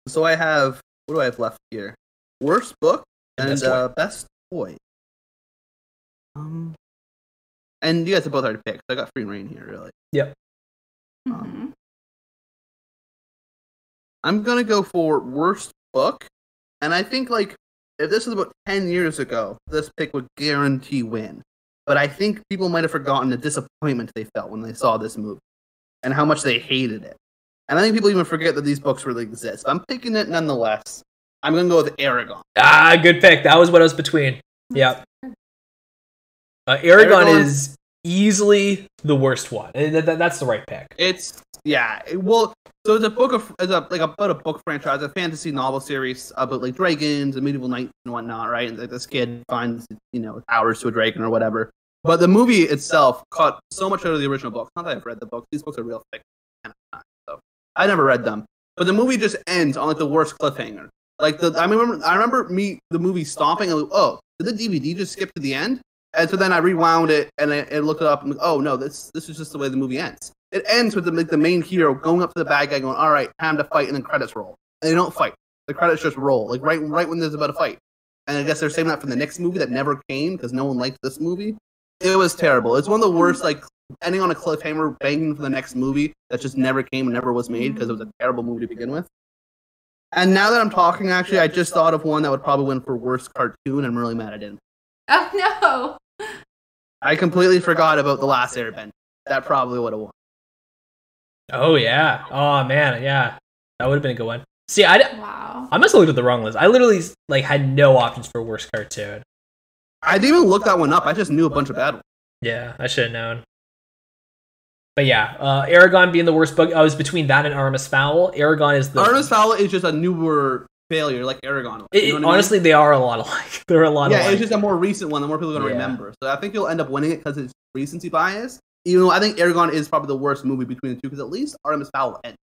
So I have, what do I have left here? Worst book and Best uh, best toy. Um, and you guys have both already picked. So I got free reign here, really. Mhm. I'm gonna go for worst book, and I think like if this was about ten years ago, this pick would guarantee win. But I think people might have forgotten the disappointment they felt when they saw this movie, and how much they hated it. And I think people even forget that these books really exist. But I'm picking it nonetheless. I'm gonna go with Eragon. Ah, good pick. That was what I was between. Yeah. Uh, Eragon, Eragon- is easily the worst one. Uh, that- that- that's the right pick. It's yeah. it- well, so it's a book of it's a like about a book franchise, a fantasy novel series about like dragons and medieval knights and whatnot, right? And like, this kid finds you know powers to a dragon or whatever. But the movie itself caught so much out of the original book. Not that I've read the books; these books are real thick. So I never read them. But the movie just ends on like the worst cliffhanger. Like the I remember I remember me the movie stopping and oh did the DVD just skip to the end? And so then I rewound it and I, and looked it up and oh no this this is just the way the movie ends. It ends with the, like, the main hero going up to the bad guy going all right time to fight and then credits roll. And they don't fight. The credits just roll like right right when there's about a fight. And I guess they're saving that for the next movie that never came because no one liked this movie. It was terrible. It's one of the worst like ending on a cliffhanger, banging for the next movie that just never came and never was made because it was a terrible movie to begin with. And now that I'm talking, actually, I just thought of one that would probably win for worst cartoon. and I'm really mad I didn't. Oh no. I completely forgot about the last Airbender. That probably would have won. Oh yeah. Oh man, yeah. That would have been a good one. See, I, d- Wow. I must have looked at the wrong list. I literally like had no options for worst cartoon. I didn't even look that one up. I just knew a bunch of bad ones. Yeah, I should have known. But yeah, uh, Eragon being the worst book. I was between that and Artemis Fowl. Eragon is the. Artemis Fowl is just a newer failure, like Eragon. was, It- you know it- what I mean? honestly, they are a lot alike. They're a lot yeah, alike. it's just a more recent one The more people are going to Yeah. remember. So I think you'll end up winning it because it's recency bias. Even though I think Eragon is probably the worst movie between the two, because at least Artemis Fowl ends.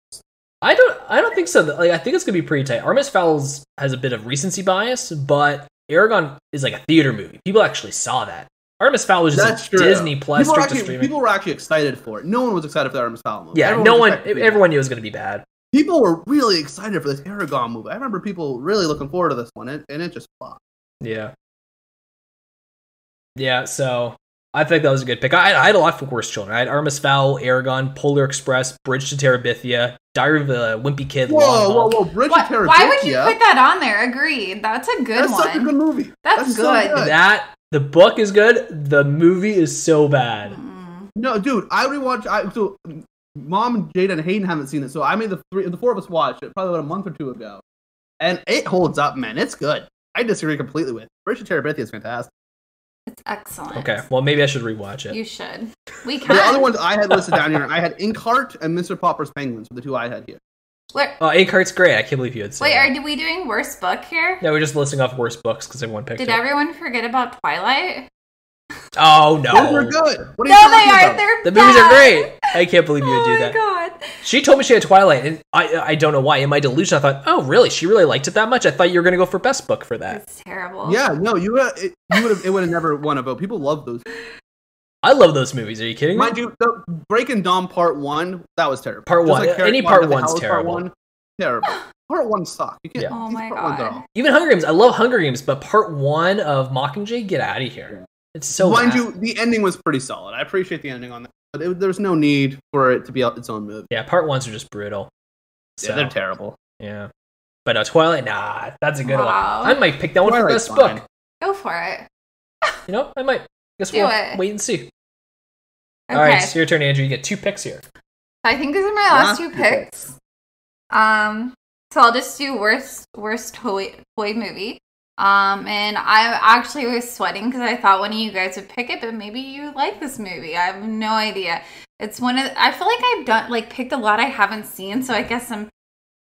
I don't. I don't think so. Like, I think it's gonna be pretty tight. Artemis Fowl's has a bit of recency bias, but Eragon is like a theater movie. People actually saw that. Artemis Fowl was just That's a true. Disney Plus People were, actually, streaming. people were actually excited for it. No one was excited for the Artemis Fowl movie. yeah, Everyone no one. expecting it to be Everyone knew it was gonna be bad. bad. People were really excited for this Eragon movie. I remember people really looking forward to this one, and, and it just flopped. Yeah. Yeah. So I think that was a good pick. I, I had a lot for worst children. I had Artemis Fowl, Eragon, Polar Express, Bridge to Terabithia, Diary of a Wimpy Kid. Whoa, Long whoa, whoa! Bridge Why, of Terabithia. why would you put that on there? Agreed. That's a good That's one. such a good movie. That's so good. That the book is good. The movie is so bad. Mm. No, dude, I rewatched. I so mom and Jada and Hayden haven't seen it, so I made the three, the four of us watch it probably about a month or two ago, and it holds up, man. It's good. I disagree completely with. Bridge of Terabithia is fantastic. It's excellent. Okay. Well, maybe I should rewatch it. You should. We can. The other ones I had listed down here, I had Inkheart and Mr. Popper's Penguins the two I had here. Where, Oh, Inkheart's great. I can't believe you had say. wait, that. are we doing worst book here? Yeah, we're just listing off worst books because everyone picked Did it. everyone forget about Twilight? Oh Those no, are good. What are No, you they talking aren't. about? They're the movies are great. I can't believe you would oh do that. god. She told me she had Twilight, and I I don't know why. In my delusion, I thought, oh really? She really liked it that much? I thought you were gonna go for best book for that. It's terrible. Yeah, no, you would it, you would have it would have never won a vote. People love those. I love those movies. Are you kidding me? Mind you, the Breaking Dawn Part One that was terrible. Part one. Carrie Any part at the one's terrible. Part one, terrible. Part one sucked. You can't. Yeah. Oh my part ones are god. all- Even Hunger Games. I love Hunger Games, but part one of Mockingjay, get out of here. It's so Mind bad. you, the ending was pretty solid. I appreciate the ending on that, but it, there's no need for it to be its own movie. Yeah, part ones are just brutal. So, Yeah, they're terrible. yeah. But uh, Twilight, nah, that's a good Wow. one. I might pick that one for Twilight's best fine. book. Go for it. You know, I might. Guess Do we'll it. wait and see. Okay. All right, it's your turn, Andrea. You get two picks here. I think these are my last Last two two picks. Um, so I'll just do worst worst toy toy movie. Um, and I actually was sweating because I thought one of you guys would pick it, but maybe you like this movie. I have no idea. It's one of I feel like I've done like picked a lot I haven't seen, so I guess I'm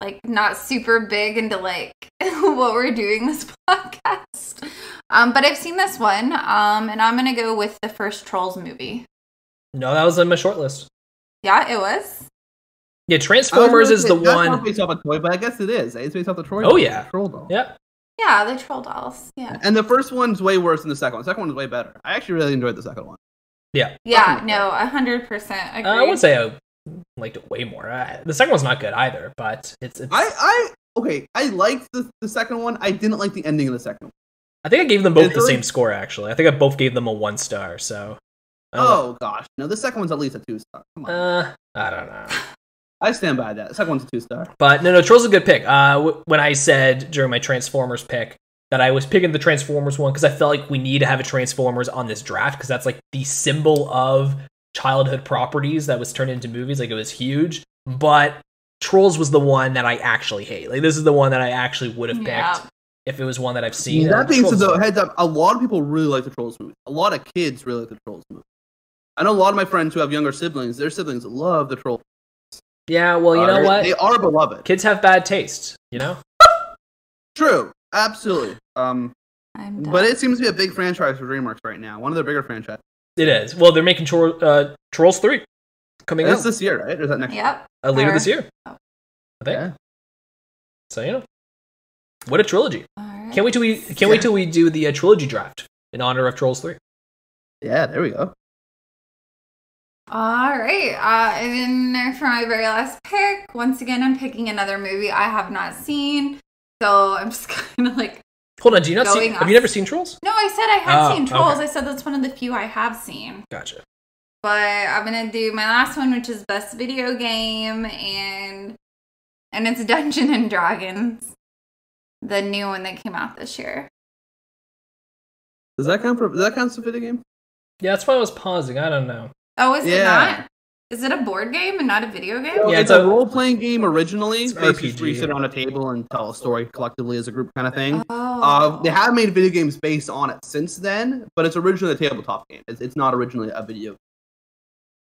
like not super big into like what we're doing this podcast. Um, but I've seen this one. Um, and I'm gonna go with the first Trolls movie. No, that was on my short list. Yeah, it was. Yeah, Transformers is say, the that's not one. based off a toy, but I guess it is. It's based off the Troy. Oh, yeah. Troll doll. Yeah, Yeah, the troll dolls. Yeah. And the first one's way worse than the second one. The second one is way better. I actually really enjoyed the second one. yeah. Yeah, no, a hundred percent agree. Uh, I would say I liked it way more. Uh, the second one's not good either, but it's. it's I, I okay. I liked the, the second one. I didn't like the ending of the second one. I think I gave them both the the same score. Actually, I think I both gave them a one star. So. I don't know. Oh gosh, no. The second one's at least a two star. Come on, Uh, I don't know. I stand by that. The second one's a two star. But no, no, Troll's is a good pick. Uh, w- when I said during my Transformers pick that I was picking the Transformers one because I felt like we need to have a Transformers on this draft because that's like the symbol of childhood properties that was turned into movies. Like it was huge. But Trolls was the one that I actually hate. Like this is the one that I actually would have picked Yeah. if it was one that I've seen. that being said, though, heads up, a lot of people really like the Trolls movie. A lot of kids really like the Trolls movie. I know a lot of my friends who have younger siblings. Their siblings love the Trolls. Yeah, well, you Uh, know they're- what? They are beloved. Kids have bad taste. You know. True, absolutely. Um, but it seems to be a big franchise for DreamWorks right now. One of their bigger franchises. It is. Well, they're making Tro- uh, Trolls three coming It's out this year, right? Or is that next? year? Yep. uh, later or- this year. Oh. I think. Yeah. So you know, what a trilogy! All right. Can't wait till we can't wait till we do the uh, trilogy draft in honor of Trolls Three. Yeah, there we go. All right. Uh, and then for my very last pick, once again, I'm picking another movie I have not seen. So I'm just kind of like, Hold on, do you not see? Going Have you never seen Trolls? no, I said I had Oh, seen Trolls. okay. I said that's one of the few I have seen. Gotcha. But I'm gonna do my last one, which is best video game, and and it's Dungeon and Dragons, the new one that came out this year. Does that count for? Does that count as a video game? Yeah, that's why I was pausing. I don't know. Oh, is it Yeah. not? Is it a board game and not a video game? Yeah, it's, it's a, a- role playing game originally. It's Basically, RPG. where you sit on a table and tell a story collectively as a group, kind of thing. Oh. Uh, they have made video games based on it since then, but it's originally a tabletop game. It's, it's not originally a video. game.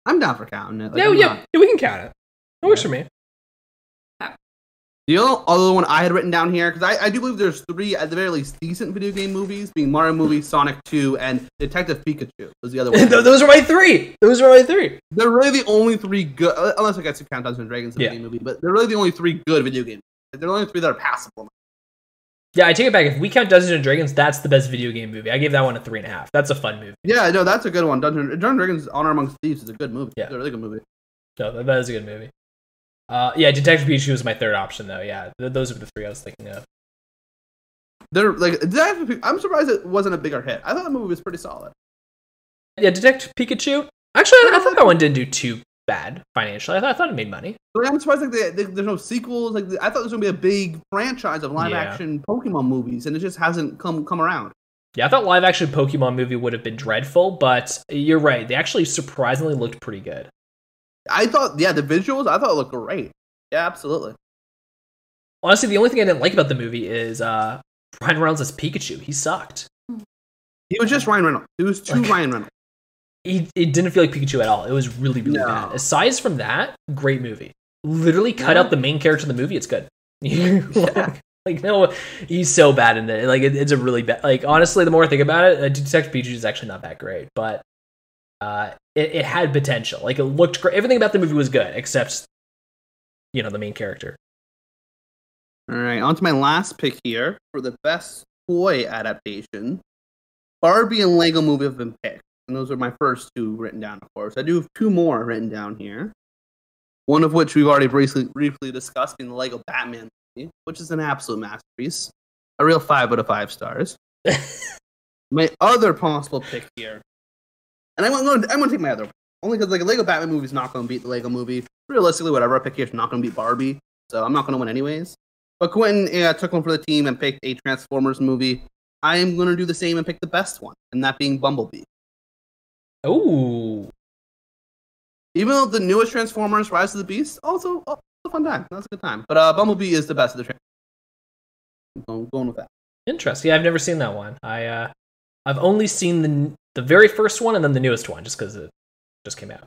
I'm down for counting it. Like, yeah, I'm yeah, not- yeah, we can count it. It works Yeah. for me. The only other one I had written down here, because I, I do believe there's three, at the very least, decent video game movies, being Mario movie, Sonic 2, and Detective Pikachu was the other one. Those are my three. Those are my three. they're really the only three good, uh, unless I guess you count Dungeons and Dragons Yeah. movie, but they're really the only three good video games. They're the only three that are passable. Yeah, I take it back. If we count Dungeons and Dragons, that's the best video game movie. I gave that one a three and a half. That's a fun movie. Yeah, no, that's a good one. Dungeons and Dragons Honor Amongst Thieves is a good movie. Yeah. It's a really good movie. No, that is a good movie. Uh, yeah, Detective Pikachu was my third option, though. Yeah, th- those are the three I was thinking of. They're like, Detective Pi- I'm surprised it wasn't a bigger hit. I thought the movie was pretty solid. Yeah, Detective Pikachu. Actually, I, I thought that one didn't do too bad financially. I thought, I thought it made money. But I'm surprised like they, they, there's no sequels. Like I thought there was gonna be a big franchise of live Yeah. action Pokemon movies, and it just hasn't come come around. Yeah, I thought live action Pokemon movie would have been dreadful, but you're right. They actually surprisingly looked pretty good. I thought, yeah, the visuals I thought looked great. Yeah, absolutely. Honestly, the only thing I didn't like about the movie is uh, Ryan Reynolds as Pikachu. He sucked. He was just Ryan Reynolds. It was too Like- Ryan Reynolds. He, it didn't feel like Pikachu at all. It was really, really No. bad. Aside from that, great movie. Literally cut Yeah. out the main character of the movie. It's good. Yeah. like no, he's so bad in it. Like it, it's a really bad. Like honestly, the more I think about it, uh, Detective Pikachu is actually not that great, but uh, it, it had potential. Like it looked great. Everything about the movie was good, except you know the main character. All right, on to my last pick here for the best toy adaptation. Barbie and Lego Movie have been picked, and those are my first two written down. Of course, I do have two more written down here. One of which we've already briefly briefly discussed, being the Lego Batman movie, which is an absolute masterpiece, a real five out of five stars. my other possible pick here, and I'm going, to, I'm going to take my other one only because like a Lego Batman movie is not going to beat the Lego movie. Realistically, whatever I pick here is not going to beat Barbie, so I'm not going to win anyways. But Quintin yeah, took one for the team and picked a Transformers movie. I am going to do the same and pick the best one, and that being Bumblebee. Oh, Even though the newest Transformers, Rise of the Beast, also oh, a fun time. That's a good time. But uh, Bumblebee is the best of the Transformers. I'm going, going with that. interesting. Yeah, I've never seen that one. I uh, I've only seen the the very first one and then the newest one, just because it just came out.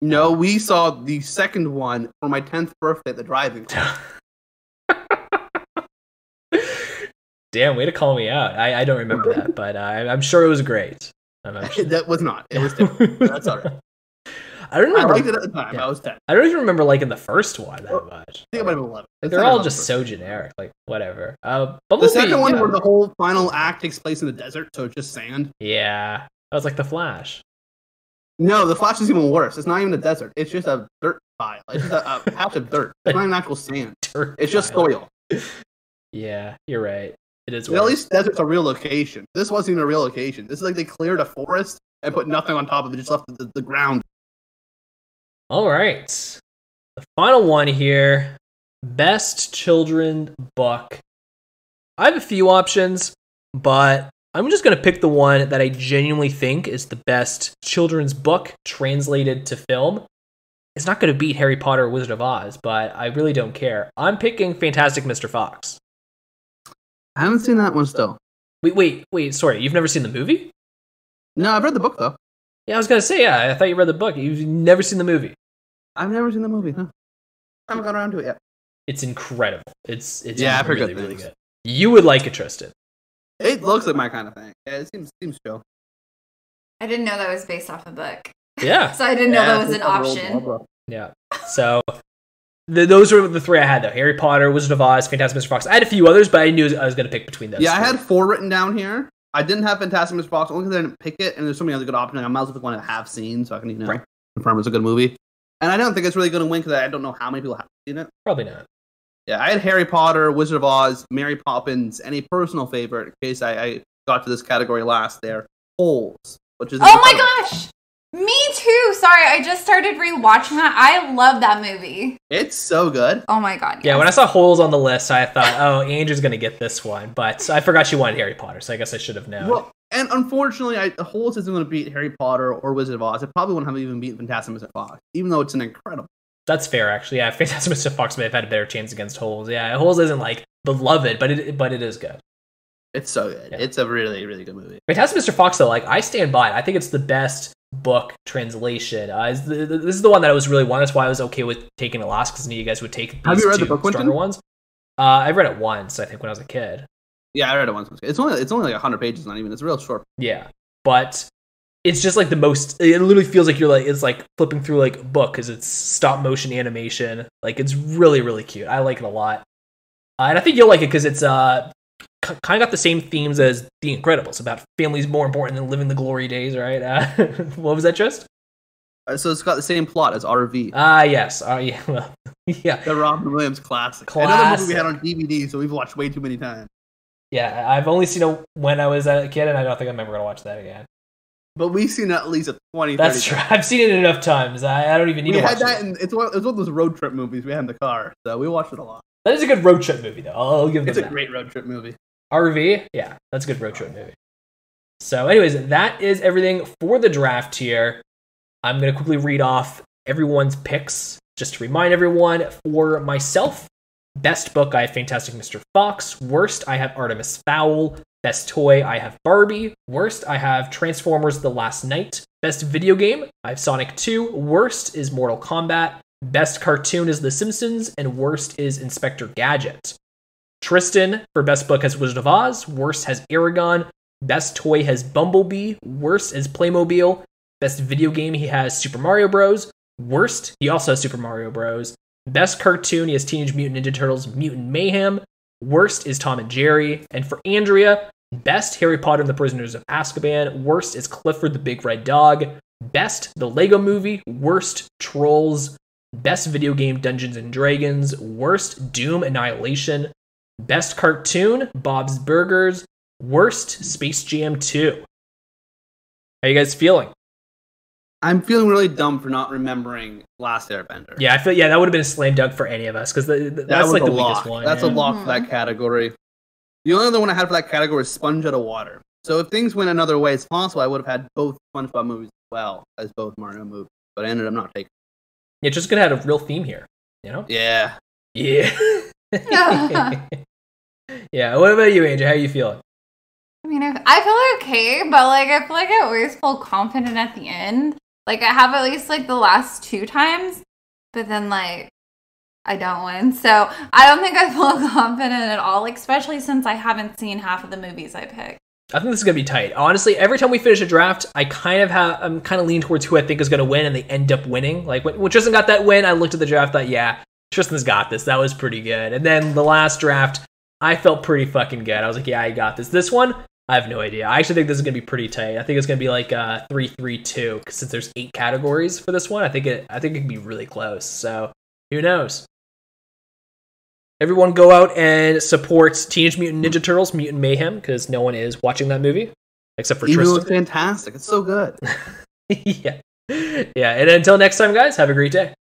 No, we saw the second one for my 10th birthday at the driving. Damn, way to call me out. I, I don't remember that, but uh, I'm sure it was great. I'm, I'm sure. that was not. It was. That's all right. I don't remember. I liked it at the time. Yeah. I was 10. I I don't even remember liking the first one that much. I think it might have been 11. Like, It's they're all just so generic. Like whatever. Uh, The second one yeah. where the whole final act takes place in the desert, so it's just sand. yeah, that was like the Flash. No, the Flash is even worse. It's not even a desert. It's just a dirt pile. It's just a, a patch of dirt. It's not even actual sand. Dirt It's just pile. soil. Yeah, you're right. It is. At least desert's a real location. This wasn't even a real location. This is like they cleared a forest and put nothing on top of it, just left the, the ground. All right. The final one here best children book. I have a few options, but I'm just going to pick the one that I genuinely think is the best children's book translated to film. It's not going to beat Harry Potter or Wizard of Oz, but I really don't care. I'm picking Fantastic Mr. Fox. I haven't seen that one still. Wait, wait, wait, sorry. You've never seen the movie? No, I've read the book though. Yeah, I was going to say, yeah, I thought you read the book. You've never seen the movie. I've never seen the movie. Huh? I haven't got around to it yet. It's incredible. It's it's Yeah, I've heard really good really things. good. You would like it, Tristan. It looks like my kind of thing. Yeah, it seems seems chill. I didn't know that was based off a book. Yeah, So I didn't know Yeah, that was an like a rolled option. yeah. So th those were the three I had though: Harry Potter, Wizard of Oz, Fantastic Mr. Fox. I had a few others, but I knew I was going to pick between those. Yeah, I had four written down here. I didn't have Fantastic Mr. Fox only because I didn't pick it, and there's so many other good options. I might as well pick one I have seen, so I can you know Right. confirm it's a good movie. And I don't think it's really going to win because I don't know how many people have seen it. probably not. Yeah, I had Harry Potter, Wizard of Oz, Mary Poppins, and a personal favorite in case I, I got to this category last there, Holes, which is Oh my gosh! Me too. Sorry, I just started rewatching that. I love that movie. It's so good. Oh my god. Yeah, yes. when I saw holes on the list, I thought, oh, Andrea's going to get this one, but I forgot she wanted Harry Potter, so I guess I should have known. Well, and unfortunately, I, Holes isn't going to beat Harry Potter or Wizard of Oz. It probably wouldn't have even beat Fantastic Mr. Fox, even though it's an incredible. That's fair, actually. Yeah, Fantastic Mr. Fox may have had a better chance against holes. Yeah, holes isn't like beloved, but it but it is good. It's so good. Yeah. It's a really, really good movie. Fantastic Mr. Fox, though, like I stand by. it. I think it's the best book translation. Uh, it's the, the- this is the one that I was really one. That's why I was okay with taking it last because I knew you guys would take these Have you read the book, stronger ones. Uh, I read it once, I think, when I was a kid. Yeah, I read it once. It's only it's only like hundred pages, not even. It's real short. Yeah, but it's just like the most. It literally feels like you're like it's like flipping through like a book because it's stop motion animation. Like it's really really cute. I like it a lot, uh, and I think you'll like it because it's uh kind of got the same themes as The Incredibles about families more important than living the glory days, right? Uh, what was that, just? Uh, So it's got the same plot as RV, Ah, yes. Uh, yeah. Well, yeah. the Robin Williams classic. Another movie we had on DVD, so we've watched way too many times. Yeah. I've only seen it when I was a kid, and I don't think I'm ever gonna watch that again. But we've seen it at least a 20, 30 That's true. times. I've seen it enough times. I, I don't even need We to watch that, it. in, it's, one, it's one of those road trip movies we had in the car, so we watched it a lot. That is a good road trip movie, though. I'll, I'll give them It's a that. great road trip movie. RV, yeah, that's a good road trip movie. So, anyways, that is everything for the draft here. I'm gonna quickly read off everyone's picks just to remind everyone. For myself, best book I have Fantastic Mr. Fox. Worst I have Artemis Fowl. Best toy I have Barbie. Worst I have Transformers: The Last Knight. Best video game I have Sonic 2. Worst is Mortal Kombat. Best cartoon is The Simpsons, and worst is Inspector Gadget. Tristan for best book has Wizard of Oz. Worst has Eragon. Best toy has Bumblebee. Worst is Playmobil. Best video game he has Super Mario Bros. Worst he also has Super Mario Bros. Best cartoon he has Teenage Mutant Ninja Turtles Mutant Mayhem. Worst is Tom and Jerry. And for Andrea, best Harry Potter and the Prisoners of Azkaban. Worst is Clifford the Big Red Dog. Best the Lego Movie. Worst Trolls. Best video game Dungeons and Dragons. Worst Doom Annihilation. Best cartoon Bob's Burgers. Worst Space Jam 2. How you guys feeling? I'm feeling really dumb for not remembering Last Airbender. Yeah, I feel yeah that would have been a slam dunk for any of us because that that's was like the lock. weakest one. That's yeah. a lock for that mm-hmm. category. The only other one I had for that category is Sponge Out of Water. So if things went another way as possible, I would have had both SpongeBob movies as well as both Mario movies. But I ended up not taking. Yeah, just gonna have a real theme here, you know? Yeah. Yeah. yeah. What about you, Angel? How you feeling? I mean, I feel okay, but like I feel like I always feel confident at the end. Like I have at least like the last two times, but then like I don't win. So I don't think I feel confident at all, especially since I haven't seen half of the movies I picked. I think this is gonna be tight. Honestly, every time we finish a draft, I kind of have I'm kind of lean towards who I think is gonna win, and they end up winning. Like when, when Tristan got that win, I looked at the draft, thought, yeah, Tristan's got this. That was pretty good. And then the last draft, I felt pretty fucking good. I was like, yeah, I got this. This one, I have no idea. I actually think this is gonna be pretty tight. I think it's gonna be like uh three three two since there's eight categories for this one. I think it I think it can be really close. So who knows? Everyone go out and support Teenage Mutant Ninja Turtles Mutant Mayhem because no one is watching that movie except for Even Tristan. it's fantastic. It's so good. yeah. Yeah. And until next time, guys, have a great day.